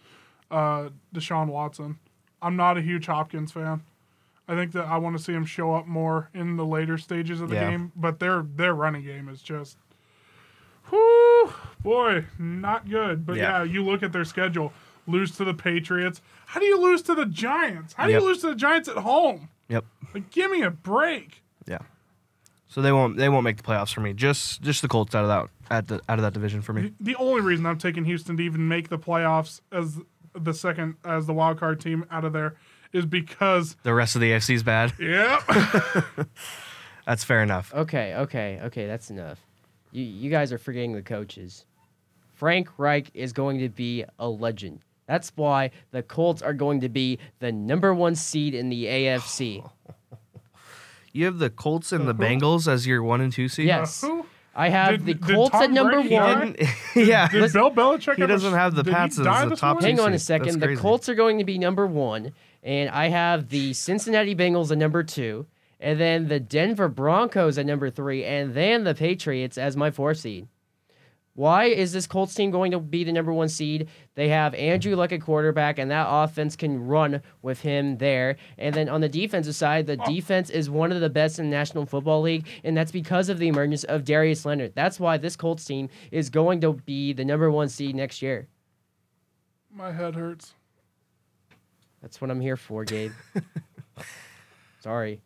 uh, Deshaun Watson. I'm not a huge Hopkins fan. I think that I want to see him show up more in the later stages of the Yeah. game, but their their running game is just, whoo, boy, not good. But Yeah. yeah, you look at their schedule: lose to the Patriots. How do you lose to the Giants? How do Yep. you lose to the Giants at home? Yep. Like, give me a break. Yeah. So they won't they won't make the playoffs for me. Just just the Colts out of that at the out of that division for me. The only reason I'm taking Houston to even make the playoffs as the second as the wild card team out of there is because The rest of the AFC is bad. yep. That's fair enough. Okay, okay, okay, that's enough. You you guys are forgetting the coaches. Frank Reich is going to be a legend. That's why the Colts are going to be the number one seed in the AFC. You have the Colts and the uh-huh. Bengals as your one and two seed. Yes. Who? I have Did- the Colts at number Brady one. die? yeah. Did Bill Belichick? he ever- doesn't have the Pats as the top morning? Hang on a second. The. Colts are going to be number one, and I have the Cincinnati Bengals at number two, and then the Denver Broncos at number three, and then the Patriots as my four seed. Why is this Colts team going to be the number one seed? They have Andrew Luck at quarterback, and that offense can run with him there. And then on the defensive side, the defense is one of the best in the National Football League, and that's because of the emergence of Darius Leonard. That's why this Colts team is going to be the number one seed next year. My head hurts. That's what I'm here for, Gabe. Sorry.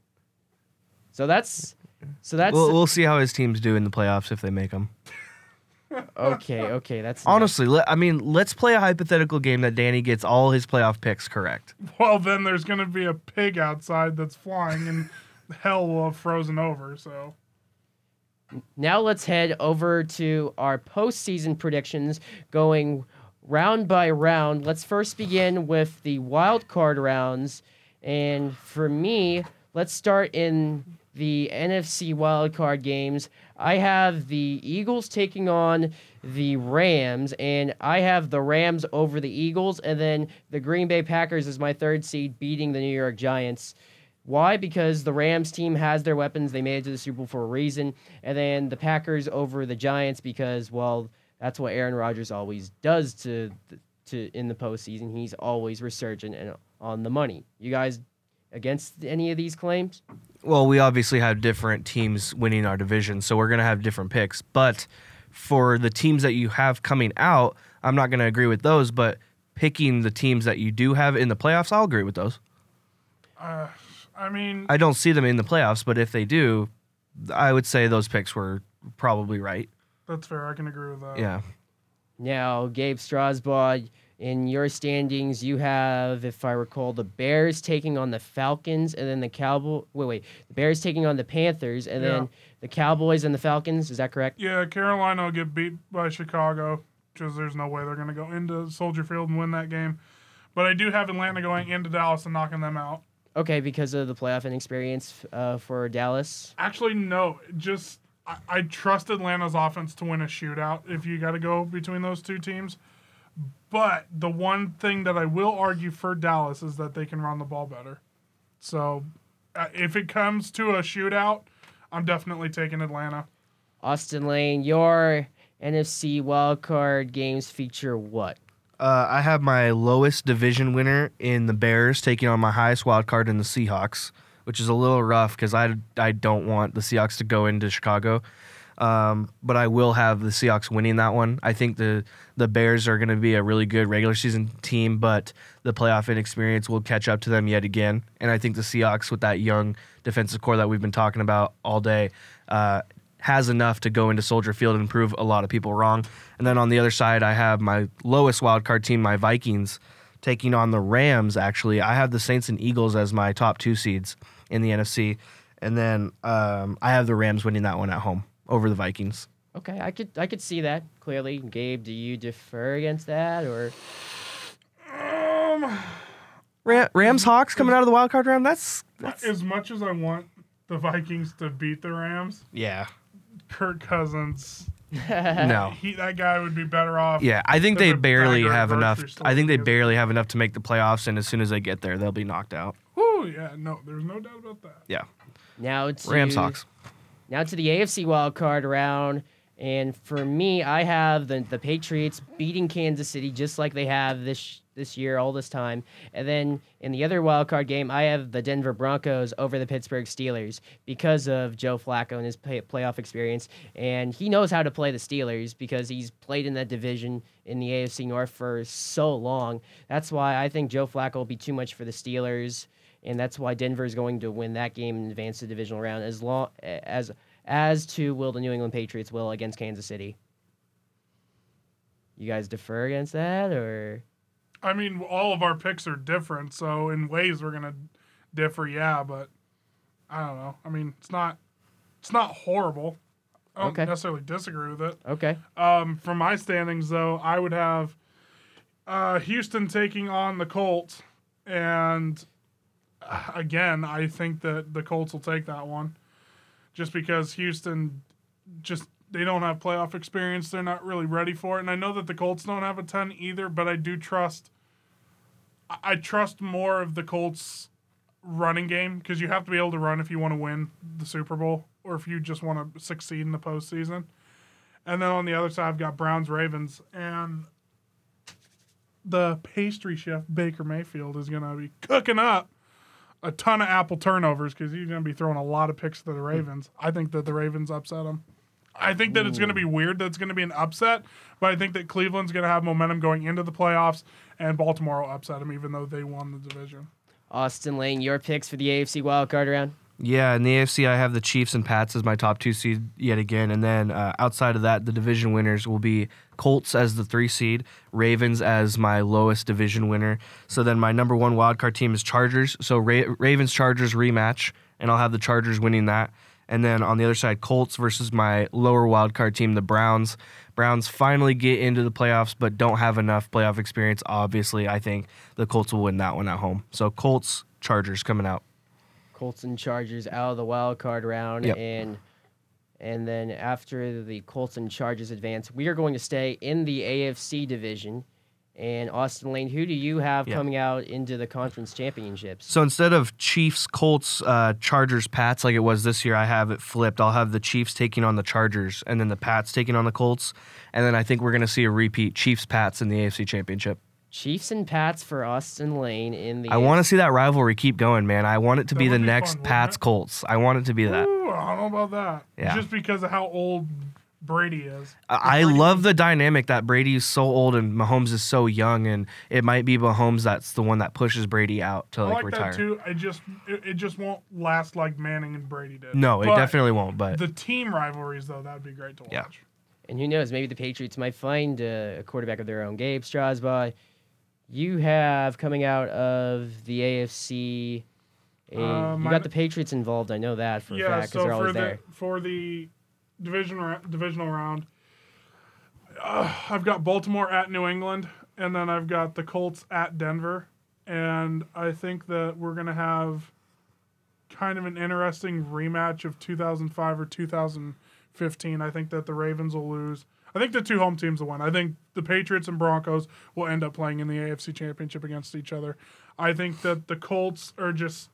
So that's so that's We'll, we'll see how his teams do in the playoffs if they make them. Okay. Okay, that's Honestly, let, I mean, let's play a hypothetical game that Danny gets all his playoff picks correct. Well, then there's going to be a pig outside that's flying, and hell will have frozen over. So Now let's head over to our postseason predictions, going round by round. Let's first begin with the wild card rounds, and for me, let's start in the NFC wild card games. I have the Eagles taking on the Rams, and I have the Rams over the Eagles, and then the Green Bay Packers is my third seed, beating the New York Giants. Why? Because the Rams team has their weapons. They made it to the Super Bowl for a reason. And then the Packers over the Giants because, well, that's what Aaron Rodgers always does to to in the postseason. He's always resurgent and on the money. You guys against any of these claims? Well, we obviously have different teams winning our division, so we're going to have different picks. But for the teams that you have coming out, I'm not going to agree with those. But picking the teams that you do have in the playoffs, I'll agree with those. Uh, I mean, I don't see them in the playoffs, but if they do, I would say those picks were probably right. that's fair. I can agree with that. Yeah. Now, Gabe Strasbaugh, in your standings, you have, if I recall, the Bears taking on the Falcons, and then the Cowboy. Wait, wait, the Bears taking on the Panthers, and Yeah. then the Cowboys and the Falcons. Is that correct? Yeah, Carolina will get beat by Chicago because there's no way they're going to go into Soldier Field and win that game. But I do have Atlanta going into Dallas and knocking them out. Okay, because of the playoff inexperience uh, for Dallas. Actually, no. Just I, I trust Atlanta's offense to win a shootout if you got to go between those two teams. But the one thing that I will argue for Dallas is that they can run the ball better. So uh, if it comes to a shootout, I'm definitely taking Atlanta. Austin Lane, your NFC wildcard games feature what? Uh, I have my lowest division winner in the Bears taking on my highest wild card in the Seahawks, which is a little rough because I, I don't want the Seahawks to go into Chicago. Um, but I will have the Seahawks winning that one. I think the the Bears are going to be a really good regular season team, but the playoff inexperience will catch up to them yet again. And I think the Seahawks, with that young defensive core that we've been talking about all day, uh, has enough to go into Soldier Field and prove a lot of people wrong. And then on the other side, I have my lowest wild card team, my Vikings, taking on the Rams. Actually, I have the Saints and Eagles as my top two seeds in the NFC, and then um, I have the Rams winning that one at home over the Vikings. Okay, I could I could see that clearly. Gabe, do you defer against that or Um, Ram- Rams Hawks coming out of the wild card round. That's that's as much as I want the Vikings to beat the Rams, yeah. Kirk Cousins, No. he that guy would be better off. Yeah, I think They're they the barely have enough. I think they barely have enough to make the playoffs, and as soon as they get there, they'll be knocked out. Oh yeah, no, there's no doubt about that. Yeah, now it's Rams Hawks. Now to the AFC wildcard round. And for me, I have the the Patriots beating Kansas City just like they have this this year all this time. And then in the other wildcard game, I have the Denver Broncos over the Pittsburgh Steelers because of Joe Flacco and his play, playoff experience. And he knows how to play the Steelers because he's played in that division in the AFC North for so long. That's why I think Joe Flacco will be too much for the Steelers and that's why Denver is going to win that game and advance the divisional round as long as as to will the New England Patriots will against Kansas City. You guys defer against that or I mean, all of our picks are different, so in ways we're gonna differ, yeah. But I don't know. I mean, it's not it's not horrible. I don't Okay. necessarily disagree with it. okay? Um, from my standings, though, I would have uh, Houston taking on the Colts, and again, I think that the Colts will take that one, just because Houston just they don't have playoff experience. They're not really ready for it, and I know that the Colts don't have a ton either. But I do trust. I- trust more of the Colts running game because you have to be able to run if you want to win the Super Bowl or if you just want to succeed in the postseason. And then on the other side, I've got Browns Ravens. And the pastry chef, Baker Mayfield, is going to be cooking up a ton of apple turnovers because he's going to be throwing a lot of picks to the Ravens. I think that the Ravens upset them. I think that it's going to be weird that it's going to be an upset, but I think that Cleveland's going to have momentum going into the playoffs, and Baltimore will upset them even though they won the division. Austin Lane, your picks for the AFC wildcard round. Yeah, in the AFC, I have the Chiefs and Pats as my top two seed yet again, and then uh, outside of that, the division winners will be Colts as the three seed, Ravens as my lowest division winner. So then my number one wildcard team is Chargers. So Ra- Ravens Chargers rematch, and I'll have the Chargers winning that. And then on the other side, Colts versus my lower wildcard team, the Browns. Browns finally get into the playoffs, but don't have enough playoff experience. Obviously, I think the Colts will win that one at home. So Colts, Chargers coming out. Colts and Chargers out of the wild card round, Yep. and and then after the Colts and Chargers advance, we are going to stay in the AFC division, And Austin Lane, who do you have Yeah. coming out into the conference championships? So instead of Chiefs, Colts, uh, Chargers, Pats like it was this year, I have it flipped. I'll have the Chiefs taking on the Chargers, and then the Pats taking on the Colts, and then I think we're going to see a repeat Chiefs Pats in the AFC Championship. Chiefs and Pats for Austin Lane in the. I want to see that rivalry keep going, man. I want it to That be the next Pats? Colts. I want it to be that. Ooh, I don't know about that. Yeah. Just because of how old Brady is. I I love the dynamic that Brady is so old and Mahomes is so young, and it might be Mahomes that's the one that pushes Brady out to I like, like retire. that too. I just it, it just won't last like Manning and Brady did. No, it But definitely won't. But The team rivalries though, that'd be great to watch. Yeah. And who knows? Maybe the Patriots might find uh, a quarterback of their own. Gabe Strasbaugh, you have coming out of the AFC. A, Uh, you got the Patriots involved. I know that for a fact because so they're for always the there. for the division divisional round, uh, I've got Baltimore at New England, and then I've got the Colts at Denver, and I think that we're gonna have kind of an interesting rematch of 2005 or 2015. I think that the Ravens will lose. I think the two home teams will win. I think the Patriots and Broncos will end up playing in the AFC Championship against each other. I think that the Colts are just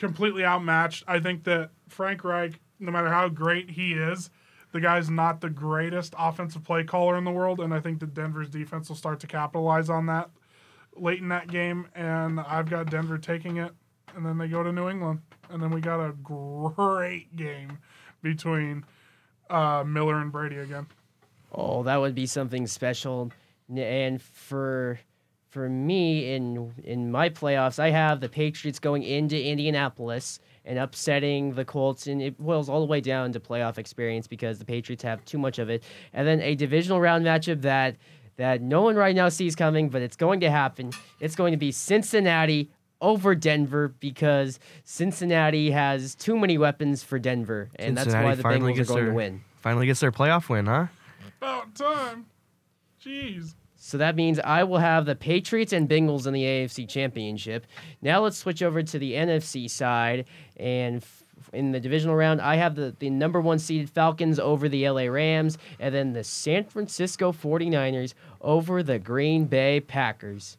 completely outmatched. I think that Frank Reich, no matter how great he is, the guy's not the greatest offensive play caller in the world, and I think that Denver's defense will start to capitalize on that late in that game. And I've got Denver taking it, and then they go to New England, and then we got a great game between uh, Miller and Brady again. Oh, that would be something special. And for for me in in my playoffs, I have the Patriots going into Indianapolis and upsetting the Colts, and it boils all the way down to playoff experience because the Patriots have too much of it. And then a divisional round matchup that that no one right now sees coming, but it's going to happen. It's going to be Cincinnati over Denver because Cincinnati has too many weapons for Denver, and that's why the finally Bengals are going their- to win. finally gets their playoff win, huh? About time. Jeez. So that means I will have the Patriots and Bengals in the AFC Championship. Now let's switch over to the NFC side. And f- in the divisional round, I have the, the number one seeded Falcons over the LA Rams, and then the San Francisco 49ers over the Green Bay Packers.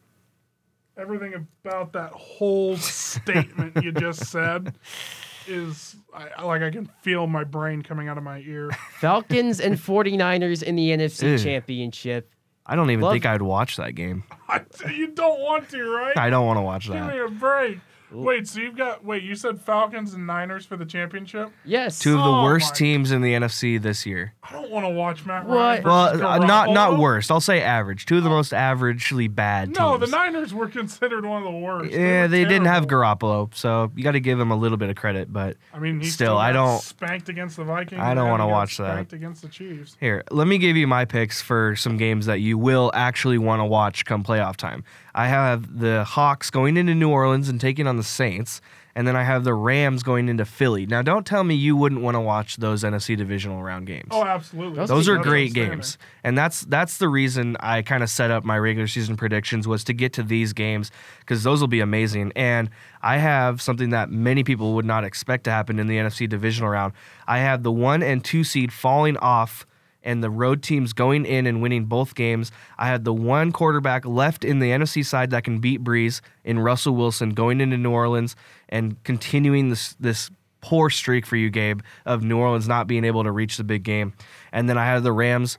everything about that whole statement you just said is I, I- like I can feel my brain coming out of my ear. Falcons and 49ers in the NFC Ew. Championship. I don't even Love- think I'd watch that game. You don't want to, right? I don't want to watch that. Give me a break. Wait, so you've got wait? You said Falcons and Niners for the championship? Yes. Two of the Oh worst my- teams in the NFC this year. I don't want to watch Matt What? Ryan. Well, uh, not not Garoppolo. worst. I'll say average. Two of the most averagely bad teams. No, the. Niners were considered one of the worst. yeah, were they didn't have terrible. Garoppolo, so you got to give them a little bit of credit. But I mean, he Still, still, I got don't- spanked against the Vikings. I don't and wanna he got watch that. Spanked against the Chiefs. Here, let me give you my picks for some games that you will actually want to watch come playoff time. I have the Hawks going into New Orleans and taking on the Saints, and then I have the Rams going into Philly. Now, don't tell me you wouldn't want to watch those NFC divisional round games. Oh, absolutely. Those those are great games and that's that's the reason i kind of set up my regular season predictions was to get to these games because those will be amazing and i have something that many people would not expect to happen in the nfc divisional round i have the one and two seed falling off and the road teams going in and winning both games. I had the one quarterback left in the NFC side that can beat Brees in Russell Wilson going into New Orleans and continuing this this poor streak for you, Gabe, of New Orleans not being able to reach the big game. And then I had the Rams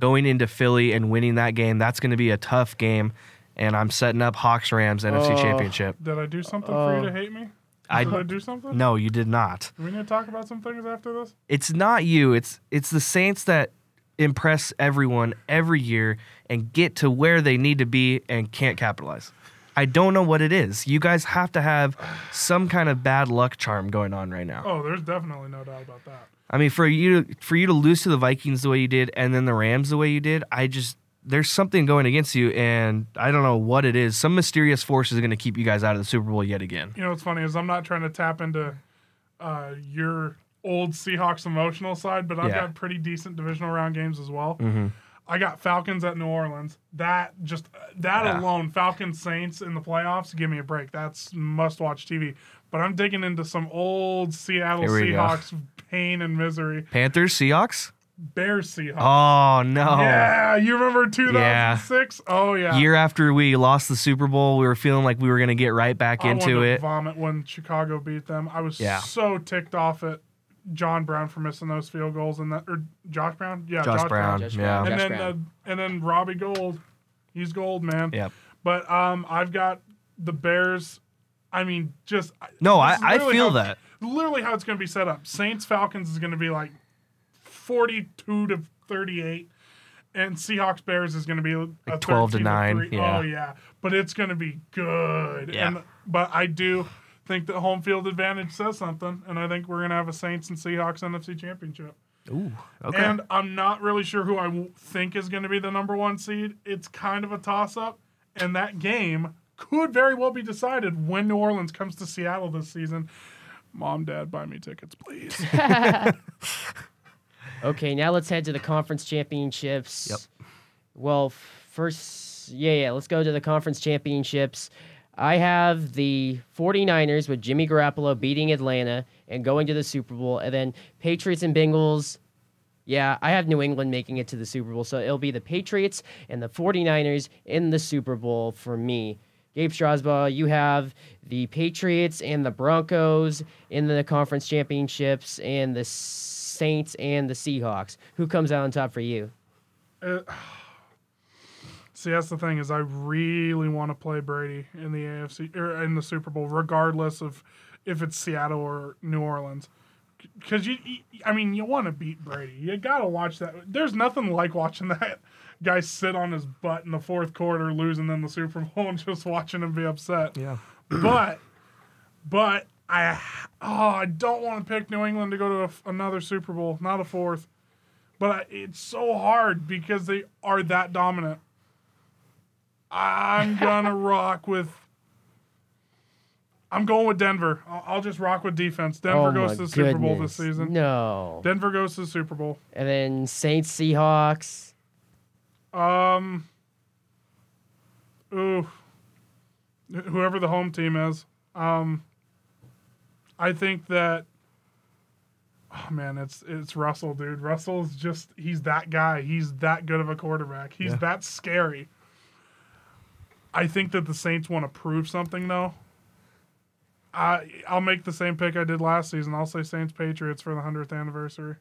going into Philly and winning that game. That's going to be a tough game. And I'm setting up Hawks Rams NFC Oh. Championship. Did I do something for you Oh. to hate me? I Did I do something? no, you did not. Do we need to talk about some things after this? It's not you. It's it's the Saints that impress everyone every year and get to where they need to be and can't capitalize. I don't know what it is. You guys have to have some kind of bad luck charm going on right now. Oh, there's definitely no doubt about that. I mean, for you to, for you to lose to the Vikings the way you did, and then the Rams the way you did, I just there's something going against you, and I don't know what it is. Some mysterious force is going to keep you guys out of the Super Bowl yet again. You know what's funny is I'm not trying to tap into uh, your old Seahawks emotional side, but I've Yeah. got pretty decent divisional round games as well. Mhm. I got Falcons at New Orleans. That just that Yeah. alone, Falcons Saints in the playoffs, give me a break. That's must watch TV. But I'm digging into some old Seattle we go. Seahawks pain and misery. Panthers, Seahawks. Bears Seahawks. Oh no. Yeah, you remember 2006? Oh yeah. Year after we lost the Super Bowl, we were feeling like we were going to get right back I into it. Vomit when Chicago beat them. I was Yeah. so ticked off at John Brown for missing those field goals and that or Josh Brown. Yeah, Josh Brown. Josh yeah. And Josh then uh, and then Robbie Gould. He's gold, man. Yep. But um, I've got the Bears. I mean, just No, I, I feel how- that. Literally, how it's going to be set up. Saints Falcons is going to be like forty-two to thirty-eight, and Seahawks Bears is going to be a Like 12 to 9, three. yeah. Oh yeah, but it's going to be good. Yeah. And, but I do think that home field advantage says something, and I think we're going to have a Saints and Seahawks NFC Championship. Ooh. Okay. And I'm not really sure who I think is going to be the number one seed. It's kind of a toss up. And that game could very well be decided when New Orleans comes to Seattle this season. Mom, dad, buy me tickets, please. Okay, now let's head to the conference championships. Yep. Well, first, yeah, yeah, let's go to the conference championships. I have the 49ers with Jimmy Garoppolo beating Atlanta and going to the Super Bowl, and then Patriots and Bengals. Yeah, I have New England making it to the Super Bowl, so it'll be the Patriots and the 49ers in the Super Bowl for me. Gabe Strasbaugh, you have the Patriots and the Broncos in the conference championships, and the Saints and the Seahawks. Who comes out on top for you? Uh, see, that's the thing is I really want to play Brady in the AFC or er, in the Super Bowl, regardless of if it's Seattle or New Orleans. Because you, I mean, you want to beat Brady. You gotta watch that. There's nothing like watching that guy sit on his butt in the fourth quarter, losing in the Super Bowl, and just watching him be upset. yeah. But, but I, oh, I don't want to pick New England to go to a another Super Bowl, not a fourth. But I, it's so hard because they are that dominant. I'm gonna rock with. I'm going with Denver. I'll, I'll just rock with defense. Denver oh goes my to the Super Bowl goodness. this season. No. Denver goes to the Super Bowl. And then Saints Seahawks. Um. Ooh. Wh- Whoever the home team is. Um. I think that. Oh man, it's it's Russell, dude. Russell's just he's that guy. He's that good of a quarterback. He's Yeah. that scary. I think that the Saints want to prove something though. I I'll make the same pick I did last season. I'll say Saints Patriots for the hundredth anniversary.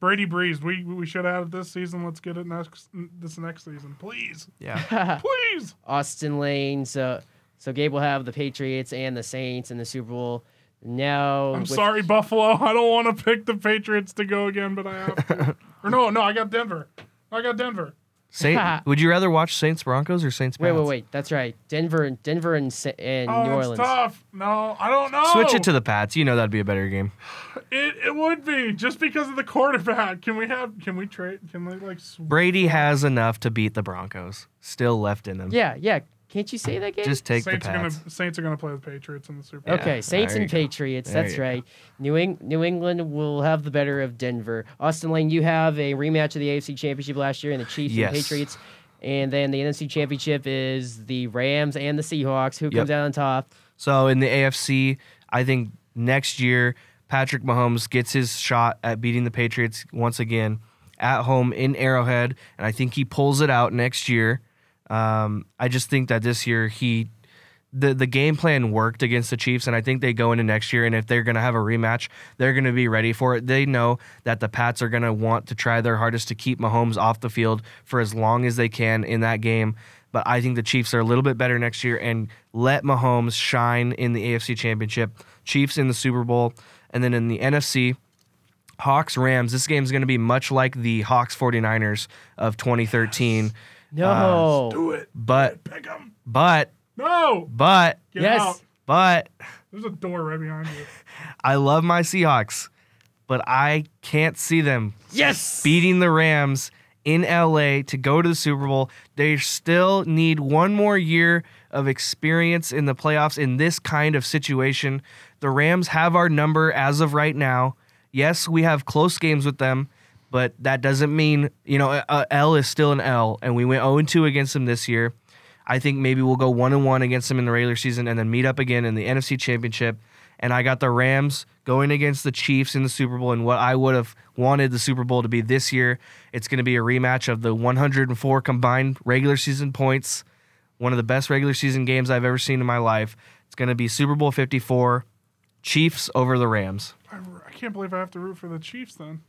Brady Brees, we we should have it this season. Let's get it next this next season, please, Yeah. please. Austin Lane. So so Gabe will have the Patriots and the Saints in the Super Bowl. No, I'm with- sorry, Buffalo. I don't want to pick the Patriots to go again, but I have to. or no, no, I got Denver. I got Denver. Saint, would you rather watch Saints Broncos or Saints Wait, Pats? wait, wait. That's right. Denver and Denver and Sa- and Oh, New it's Orleans. tough. No, I don't know. Switch it to the Pats. You know that'd be a better game. It, it would be just because of the quarterback. Can we have? Can we trade? Can we like? sw- Brady has enough to beat the Broncos. Still left in him. Yeah, yeah. Can't you say that, game? Just take Saints the are gonna Saints are gonna play the Patriots in the Super Bowl. Okay, Saints and go. Patriots. There That's right. New, Eng- New England will have the better of Denver. Austin Lane, you have a rematch of the AFC Championship last year, and the Chiefs Yes. and Patriots. And then the NFC Championship is the Rams and the Seahawks. Who Yep. comes out on top? So in the AFC, I think next year Patrick Mahomes gets his shot at beating the Patriots once again at home in Arrowhead, and I think he pulls it out next year. Um, I just think that this year he the the game plan worked against the Chiefs, and I think they go into next year, and if they're gonna have a rematch, they're gonna be ready for it. They know that the Pats are gonna want to try their hardest to keep Mahomes off the field for as long as they can in that game. But I think the Chiefs are a little bit better next year and let Mahomes shine in the AFC Championship, Chiefs in the Super Bowl, and then in the NFC, Hawks Rams. This game is going to be much like the Hawks 49ers of 2013. No. Uh, do it. But Pick 'em. but No. but Get Yes. out. but There's a door right behind you. I love my Seahawks, but I can't see them yes. beating the Rams in LA to go to the Super Bowl. They still need one more year of experience in the playoffs in this kind of situation. The Rams have our number as of right now. Yes, we have close games with them, but that doesn't mean, you know, a, L is still an L, and we went 0 2 against them this year. I think maybe we'll go 1 and 1 against them in the regular season and then meet up again in the NFC Championship and I got the Rams going against the Chiefs in the Super Bowl. And what I would have wanted the Super Bowl to be this year, it's going to be a rematch of the 104 combined regular season points, one of the best regular season games I've ever seen in my life. It's going to be Super Bowl 54, Chiefs over the Rams. I can't believe I have to root for the Chiefs then.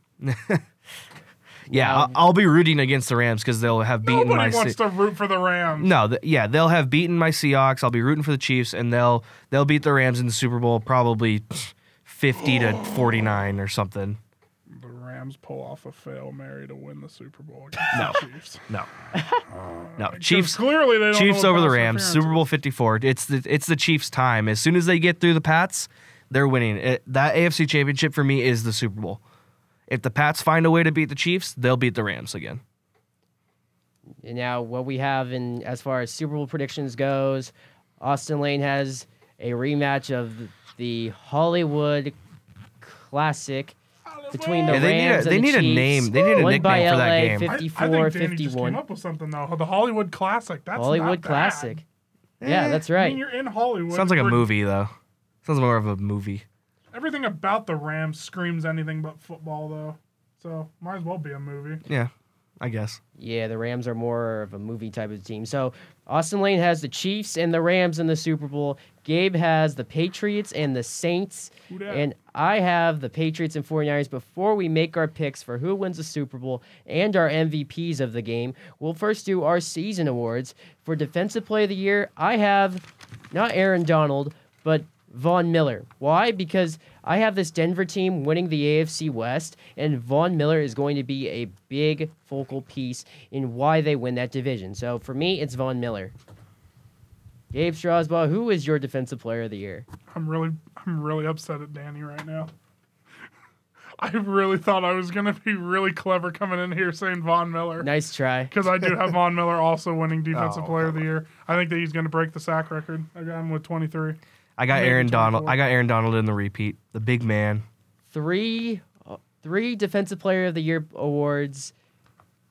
Yeah. I'll, I'll be rooting against the Rams because they'll have beaten my. Nobody wants Se- to root for the Rams. no, th- yeah, they'll have beaten my Seahawks. I'll be rooting for the Chiefs, and they'll they'll beat the Rams in the Super Bowl probably fifty to oh. forty nine or something. The Rams pull off a fail Mary to win the Super Bowl against No. the Chiefs. No, no, Chiefs. Clearly, they Chiefs over the Rams. Super. Bowl fifty four. It's the it's the Chiefs' time. As soon as they get through the Pats, they're winning. It, that AFC Championship for me is the Super Bowl. If the Pats find a way to beat the Chiefs, they'll beat the Rams again. And now, what we have in as far as Super Bowl predictions goes, Austin Lane has a rematch of the Hollywood Classic between the Yeah, they need a- they and the need a name- they need a won by nickname for that game. I- 54, I, think Danny just came up with something though. The Hollywood Classic. That's Hollywood not bad. Classic. Yeah, eh. that's I right. mean, you're in Hollywood. Sounds like a movie though. Sounds more of a movie. Everything about the Rams screams anything but football, though. So might as well be a movie. Yeah, I guess. Yeah, the Rams are more of a movie type of team. So Austin Lane has the Chiefs and the Rams in the Super Bowl. Gabe has the Patriots and the Saints. And I have the Patriots and 49ers. Before we make our picks for who wins the Super Bowl and our MVPs of the game, we'll first do our season awards. For Defensive Play of the Year, I have not Aaron Donald, but Von Miller. Why? Because I have this Denver team winning the AFC West, and Von Miller is going to be a big focal piece in why they win that division. So for me, it's Von Miller. Gabe Strasbaugh, who is your Defensive Player of the Year? I'm really, I'm really upset at Danny right now. I really thought I was gonna be really clever coming in here saying Von Miller Nice try. because I do have Von Miller also winning oh, Defensive Oh, Player of the Year. I think that he's gonna break the sack record. I got him with 23. I got Maybe Aaron Donald. 24. I got Aaron Donald in the repeat. The big man. Three, uh, three Defensive Player of the Year awards,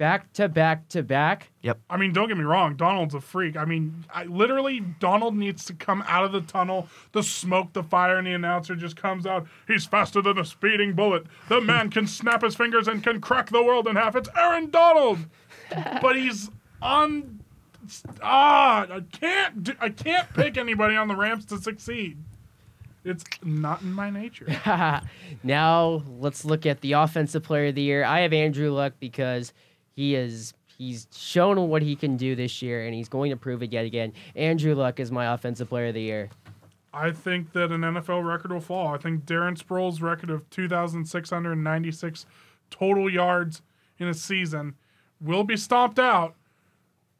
back to back to back. Yep. I mean, don't get me wrong. Donald's a freak. I mean, I, literally, Donald needs to come out of the tunnel, the smoke, the fire, and the announcer just comes out. He's faster than a speeding bullet. The man can snap his fingers and can crack the world in half. It's Aaron Donald, but he's on. Ah, I can't. Do, I can't pick anybody on the ramps to succeed. It's not in my nature. now let's look at the Offensive Player of the Year. I have Andrew Luck because he is he's shown what he can do this year, and he's going to prove it yet again. Andrew Luck is my Offensive Player of the Year. I think that an NFL record will fall. I think Darren Sproles' record of 2,696 total yards in a season will be stomped out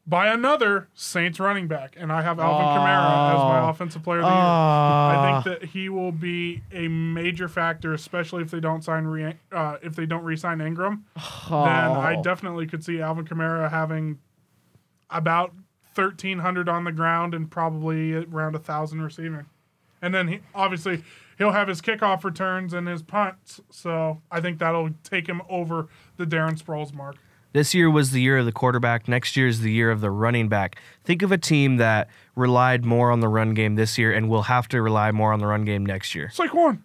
by another Saints running back. And I have Alvin Kamara as Oh. my offensive player of the year. I think that he will be a major factor, especially if they don't sign re- uh, if they don't re-sign Ingram. Then I Oh. definitely could see Alvin Kamara having about 1,300 on the ground and probably around a thousand receiving. And then he obviously he'll have his kickoff returns and his punts, so I think that'll take him over the Darren Sproles mark. This year was the year of the quarterback. Next year is the year of the running back. Think of a team that relied more on the run game this year and will have to rely more on the run game next year. Saquon.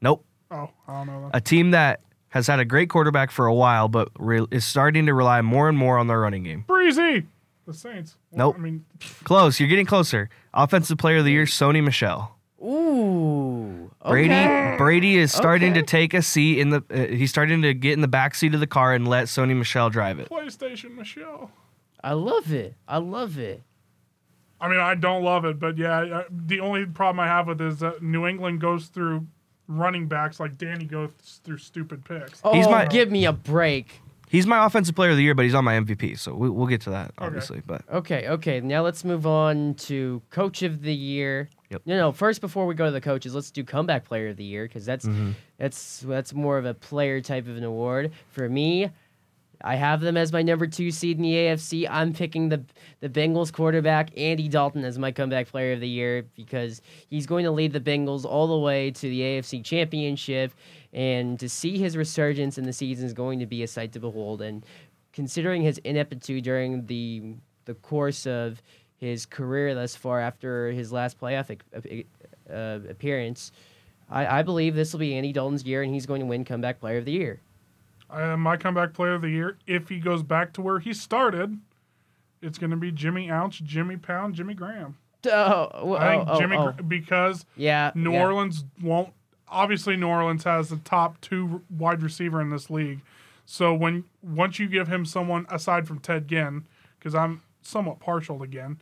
Nope. Oh, I don't know. That. A team that has had a great quarterback for a while, but re- is starting to rely more and more on their running game. Breezy. The Saints. Well, Nope. I mean, Close. You're getting closer. Offensive Player of the Year, Sony Michel. Ooh. Brady okay. Brady is starting Okay. to take a seat in the. Uh, he's starting to get in the back seat of the car and let Sony Michel drive it. PlayStation Michelle. I love it. I love it. I mean, I don't love it, but yeah, I, the only problem I have with it is that New England goes through running backs like Danny goes through stupid picks. Oh, He's my- give me a break. He's my offensive player of the year, but he's on my MVP, so we, we'll get to that obviously. But Okay, okay. Now let's move on to Coach of the Year. Yep. No, no. First, before we go to the coaches, let's do Comeback Player of the Year because that's Mm-hmm. that's that's more of a player type of an award for me. I have them as my number two seed in the AFC. I'm picking the the Bengals quarterback Andy Dalton as my comeback player of the year because he's going to lead the Bengals all the way to the AFC Championship, and to see his resurgence in the season is going to be a sight to behold. And considering his ineptitude during the the course of his career thus far after his last playoff uh, appearance, I, I believe this will be Andy Dalton's year, and he's going to win Comeback Player of the Year. Uh, my comeback player of the year, if he goes back to where he started, it's going to be Jimmy Ounce, Jimmy Pound, Jimmy Graham. Oh, oh, I think oh, Jimmy oh. Gr- because yeah, New yeah. Orleans won't. Obviously, New Orleans has the top two wide receiver in this league. So when once you give him someone aside from Ted Ginn, because I'm somewhat partial to Ginn,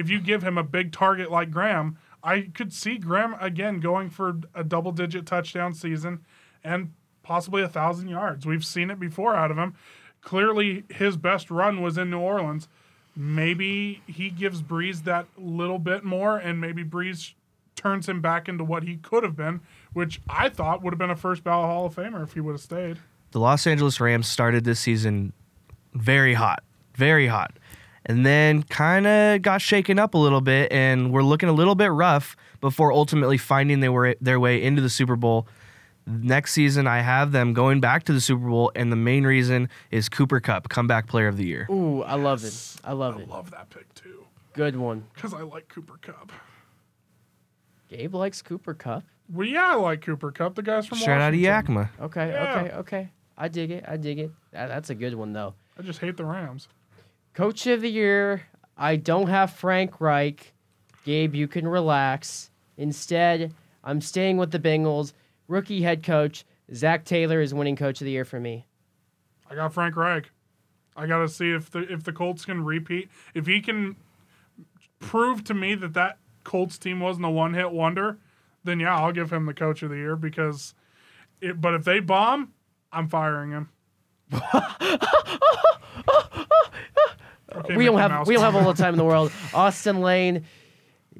if you give him a big target like Graham, I could see Graham again going for a double-digit touchdown season and possibly a thousand yards. We've seen it before out of him. Clearly, his best run was in New Orleans. Maybe he gives Brees that little bit more, and maybe Brees turns him back into what he could have been, which I thought would have been a first ballot Hall of Famer if he would have stayed. the Los Angeles Rams started this season very hot, very hot, and then kind of got shaken up a little bit, and were looking a little bit rough before ultimately finding they were their way into the Super Bowl. Next season, I have them going back to the Super Bowl, and the main reason is Cooper Kupp, comeback player of the year. Ooh, I love it. I love I it. I love that pick too Good one. because I like Cooper Kupp. Gabe likes Cooper Kupp. Well, yeah, I like Cooper Kupp. The guys from Straight out of Washington. Yakima. Okay, Yeah. okay, okay. I dig it. I dig it. That, that's a good one though. I just hate the Rams. Coach of the year. I don't have Frank Reich. Gabe, you can relax. Instead, I'm staying with the Bengals. Rookie head coach Zac Taylor is winning Coach of the Year for me. I got Frank Reich. I got to see if the if the Colts can repeat. If he can prove to me that that Colts team wasn't a one hit wonder, then yeah, I'll give him the Coach of the Year because. It, but if they bomb, I'm firing him. Okay, we don't have Mouse. we don't have all the time in the world. Austin Lane,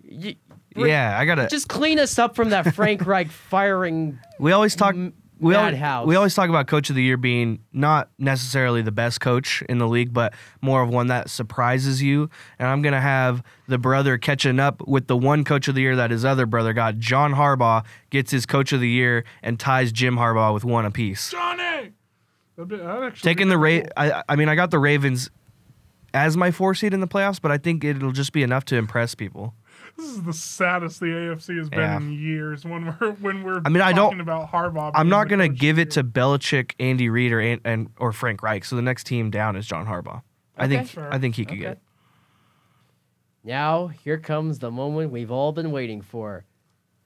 y- Yeah, I gotta. just clean us up from that Frank Reich firing. We always talk. M- We always, madhouse. we always talk about coach of the year being not necessarily the best coach in the league, but more of one that surprises you. And I'm gonna have the brother catching up with the one coach of the year that his other brother got. John Harbaugh gets his coach of the year and ties Jim Harbaugh with one apiece. Johnny. That'd be, that'd Taking be the pretty Ra- I, I mean, I got the Ravens as my four seed in the playoffs, but I think it'll just be enough to impress people. This is the saddest the AFC has been Yeah. in years. When we're when we're I mean, I talking don't- about Harbaugh. I'm not gonna give it to year. Belichick, Andy Reid, or An- and or Frank Reich. So the next team down is John Harbaugh. I think Fair. I think he could Okay. get it. Now here comes the moment we've all been waiting for.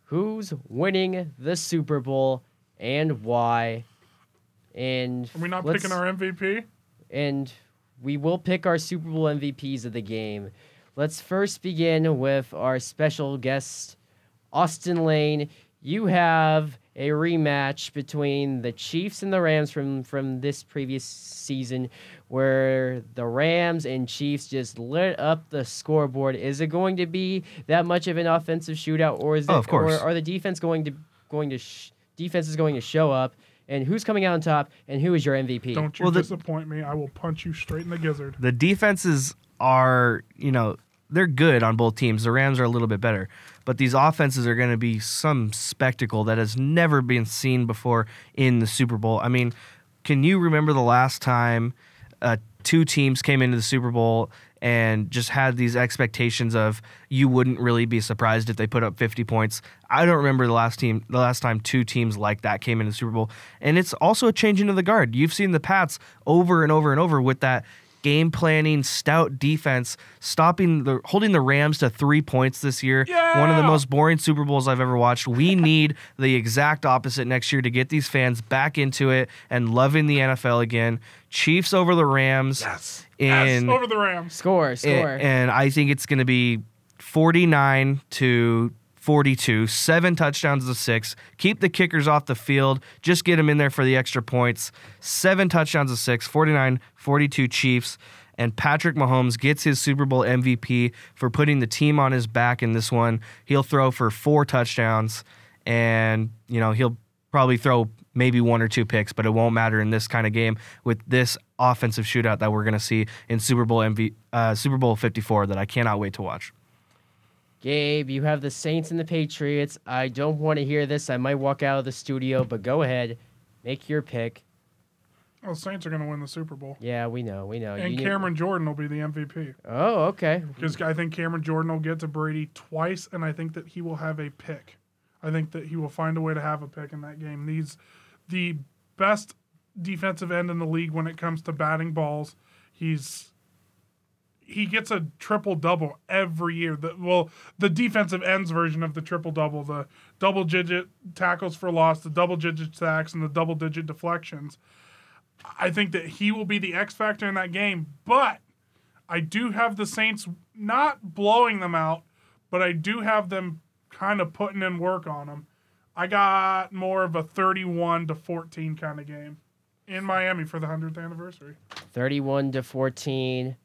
Who's winning the Super Bowl and why? And Are we not picking our MVP? and we will pick our Super Bowl MVPs of the game. Let's first begin with our special guest, Austin Lane. You have a rematch between the Chiefs and the Rams from from this previous season, where the Rams and Chiefs just lit up the scoreboard. Is it going to be that much of an offensive shootout, or is oh, it, Oh, of course. or are the defense going to going to sh- defense is going to show up? And who's coming out on top? And who is your MVP? Don't you Well, the- disappoint me. I will punch you straight in the gizzard. The defenses are, you know, they're good on both teams. The Rams are a little bit better, but these offenses are going to be some spectacle that has never been seen before in the Super Bowl. I mean, can you remember the last time uh, two teams came into the Super Bowl and just had these expectations of you wouldn't really be surprised if they put up 50 points? I don't remember the last team, the last time two teams like that came into the Super Bowl, and it's also a change into the guard. You've seen the Pats over and over and over with that game planning, stout defense, stopping the holding the Rams to three points this year. One of the most boring Super Bowls I've ever watched. We need the exact opposite next year to get these fans back into it and loving the NFL again. Chiefs over the Rams. Yes. In, yes, over the Rams. Score, a- score. and I think it's going to be 49 to 42, seven touchdowns to six. Keep the kickers off the field. Just get them in there for the extra points. Seven touchdowns to six, 49 42 Chiefs. And Patrick Mahomes gets his Super Bowl MVP for putting the team on his back in this one. He'll throw for four touchdowns, and you know he'll probably throw maybe one or two picks, but it won't matter in this kind of game with this offensive shootout that we're going to see in Super Bowl MV, uh, Super Bowl 54 that I cannot wait to watch. Gabe, you have the Saints and the Patriots. I don't want to hear this. I might walk out of the studio, but go ahead. Make your pick. Oh, Saints are going to win the Super Bowl. Yeah, we know. We know. And You need- Cameron Jordan will be the MVP. Oh, okay. Because I think Cameron Jordan will get to Brady twice, and I think that he will have a pick. I think that he will find a way to have a pick in that game. He's the best defensive end in the league when it comes to batting balls. He's he gets a triple double every year. The, well, the defensive ends version of the triple double, the double digit tackles for loss, the double digit sacks, and the double digit deflections. I think that he will be the X factor in that game, but I do have the Saints not blowing them out, but I do have them kind of putting in work on them. I got more of a 31 to 14 kind of game in Miami for the 100th anniversary. 31 to 14.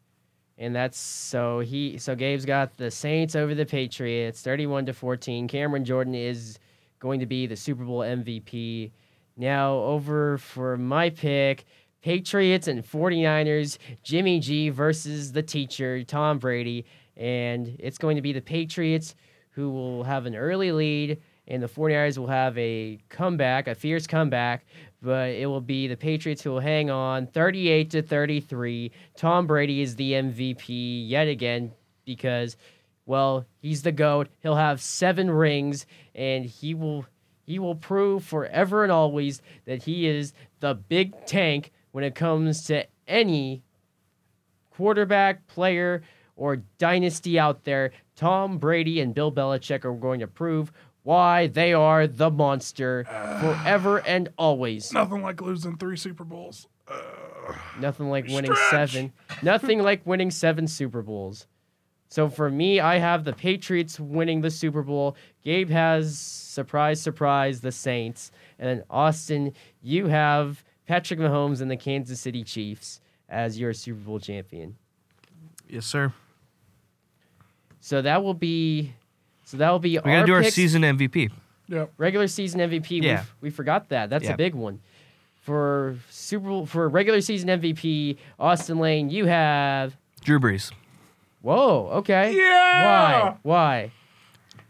And that's so he so Gabe's got the Saints over the Patriots 31 to 14. Cameron Jordan is going to be the Super Bowl MVP. Now over for my pick, Patriots and 49ers, Jimmy G versus the teacher, Tom Brady, and it's going to be the Patriots who will have an early lead and the 49ers will have a comeback, a fierce comeback, but it will be the Patriots who will hang on 38 to 33. Tom Brady is the MVP yet again because well, he's the goat. He'll have 7 rings and he will he will prove forever and always that he is the big tank when it comes to any quarterback, player, or dynasty out there. Tom Brady and Bill Belichick are going to prove why they are the monster forever and always. Nothing like losing three Super Bowls. Nothing like winning Stretch. seven. Nothing like winning seven Super Bowls. So for me, I have the Patriots winning the Super Bowl. Gabe has surprise, surprise, the Saints, and then Austin, you have Patrick Mahomes and the Kansas City Chiefs as your Super Bowl champion. Yes, sir. So that will be, so that will be We our gotta do our picks. season MVP. Yep. regular season MVP. Yeah. We, we forgot that. That's Yeah. a big one. For Super Bowl for regular season MVP, Austin Lane, you have Drew Brees. Whoa, okay. Yeah! Why? Why?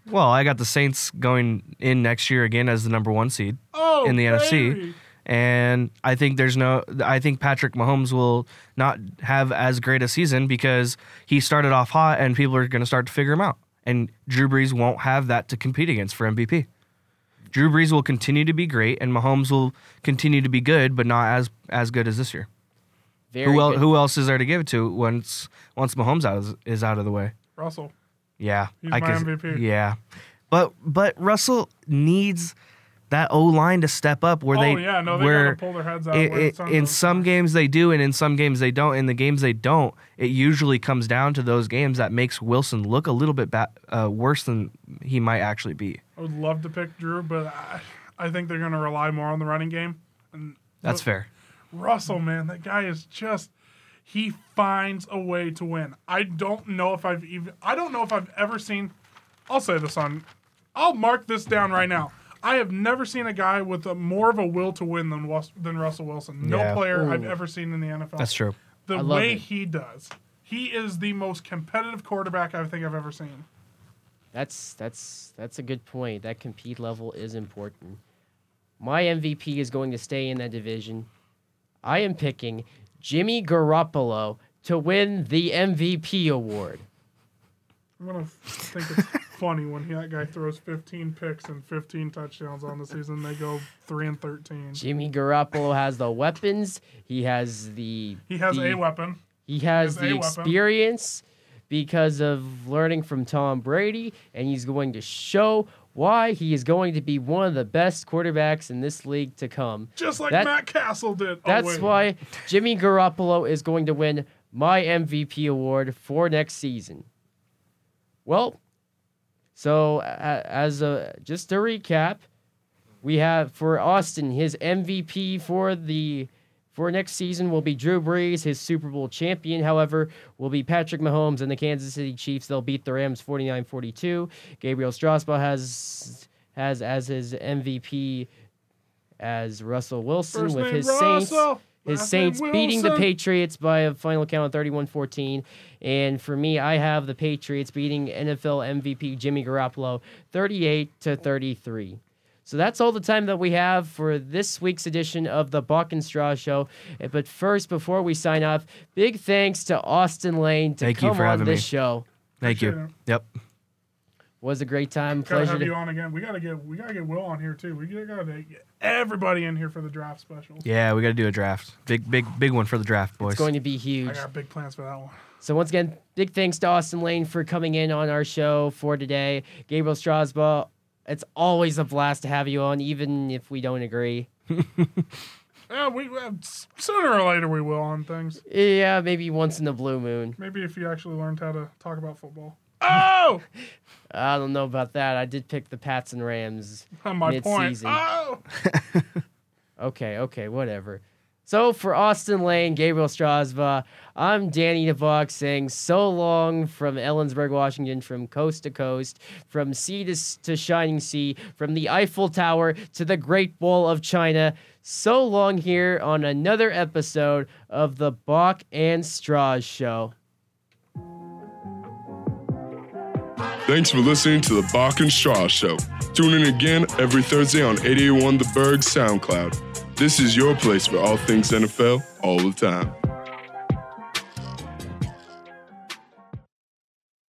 Well, I got the Saints going in next year again as the number one seed Oh, in the NFC. And I think there's no. I think Patrick Mahomes will not have as great a season because he started off hot, and people are going to start to figure him out. And Drew Brees won't have that to compete against for MVP. Drew Brees will continue to be great, and Mahomes will continue to be good, but not as as good as this year. Very Who, el- who else is there to give it to once once Mahomes out is, is out of the way? Russell. Yeah, He's I my could- MVP. Yeah, but but Russell needs that O line to step up where oh they yeah, no, they where pull their heads out. it- it- in some games they do, and in some games they don't. In the games they don't, it usually comes down to those games that makes Wilson look a little bit ba- uh, worse than he might actually be. I would love to pick Drew, but I, I think they're gonna rely more on the running game. And That's fair. Russell, man, that guy is just he finds a way to win. I don't know if I've even I don't know if I've ever seen I'll say this on I'll mark this down right now. I have never seen a guy with a more of a will to win than Wus- than Russell Wilson. No Yeah. player I've Ooh. ever seen in the NFL. That's true. The I love way it. he does. He is the most competitive quarterback I think I've ever seen. That's that's that's a good point. That compete level is important. My MVP is going to stay in that division. I am picking Jimmy Garoppolo to win the MVP award. I'm gonna think it's funny when he, that guy throws 15 picks and 15 touchdowns on the season. They go three and 13. Jimmy Garoppolo has the weapons. He has the He has the, a weapon. He has has a the weapon. experience because of learning from Tom Brady, and he's going to show why he is going to be one of the best quarterbacks in this league to come. Just like That- Matt Cassel did. Oh, That's wait. why Jimmy Garoppolo is going to win my MVP award for next season. Well, so as a just to recap, we have for Austin his MVP for the for next season will be Drew Brees, his Super Bowl champion. However, will be Patrick Mahomes and the Kansas City Chiefs. They'll beat the Rams 49-42. Gabriel Strasbaugh has has as his MVP as Russell Wilson First with his Saints. Russell, His Saints beating the Patriots by a final count of 31 14. And for me, I have the Patriots beating NFL MVP Jimmy Garoppolo 38 to 33. So that's all the time that we have for this week's edition of the Buck and Straw Show. Uh, But first, before we sign off, big thanks to Austin Lane to Thank you come for on having this me. show. Thank Appreciate you. it. Yep. Was a great time. Gotta Pleasure. have To, you on again. We gotta get we gotta get Will on here too. We gotta get everybody in here for the draft special. Yeah, we got to do a draft. Big, big, big one for the draft, boys. it's going to be I huge. got big plans for that one. So once again, big thanks to Austin Lane for coming in on our show for today. Gabriel Strasbaugh, it's always a blast to have you on, even if we don't agree. Yeah, we uh, sooner or later we will on things. Yeah, maybe once in the blue moon. Maybe if you actually learned how to talk about football. Oh, I don't know about that. I did pick the Pats and Rams. my point. Mid-season. Oh, Okay, okay, whatever. So for Austin Lane, Gabriel Strasbaugh, I'm Danny DeVox saying so long from Ellensburg, Washington, from coast to coast, from sea to, to shining sea, from the Eiffel Tower to the Great Wall of China. So long here on another episode of the Bach and Straws Show. Thanks for listening to the Bach and Straw Show. Tune in again every Thursday on 881 The Berg SoundCloud. This is your place for all things NFL all the time.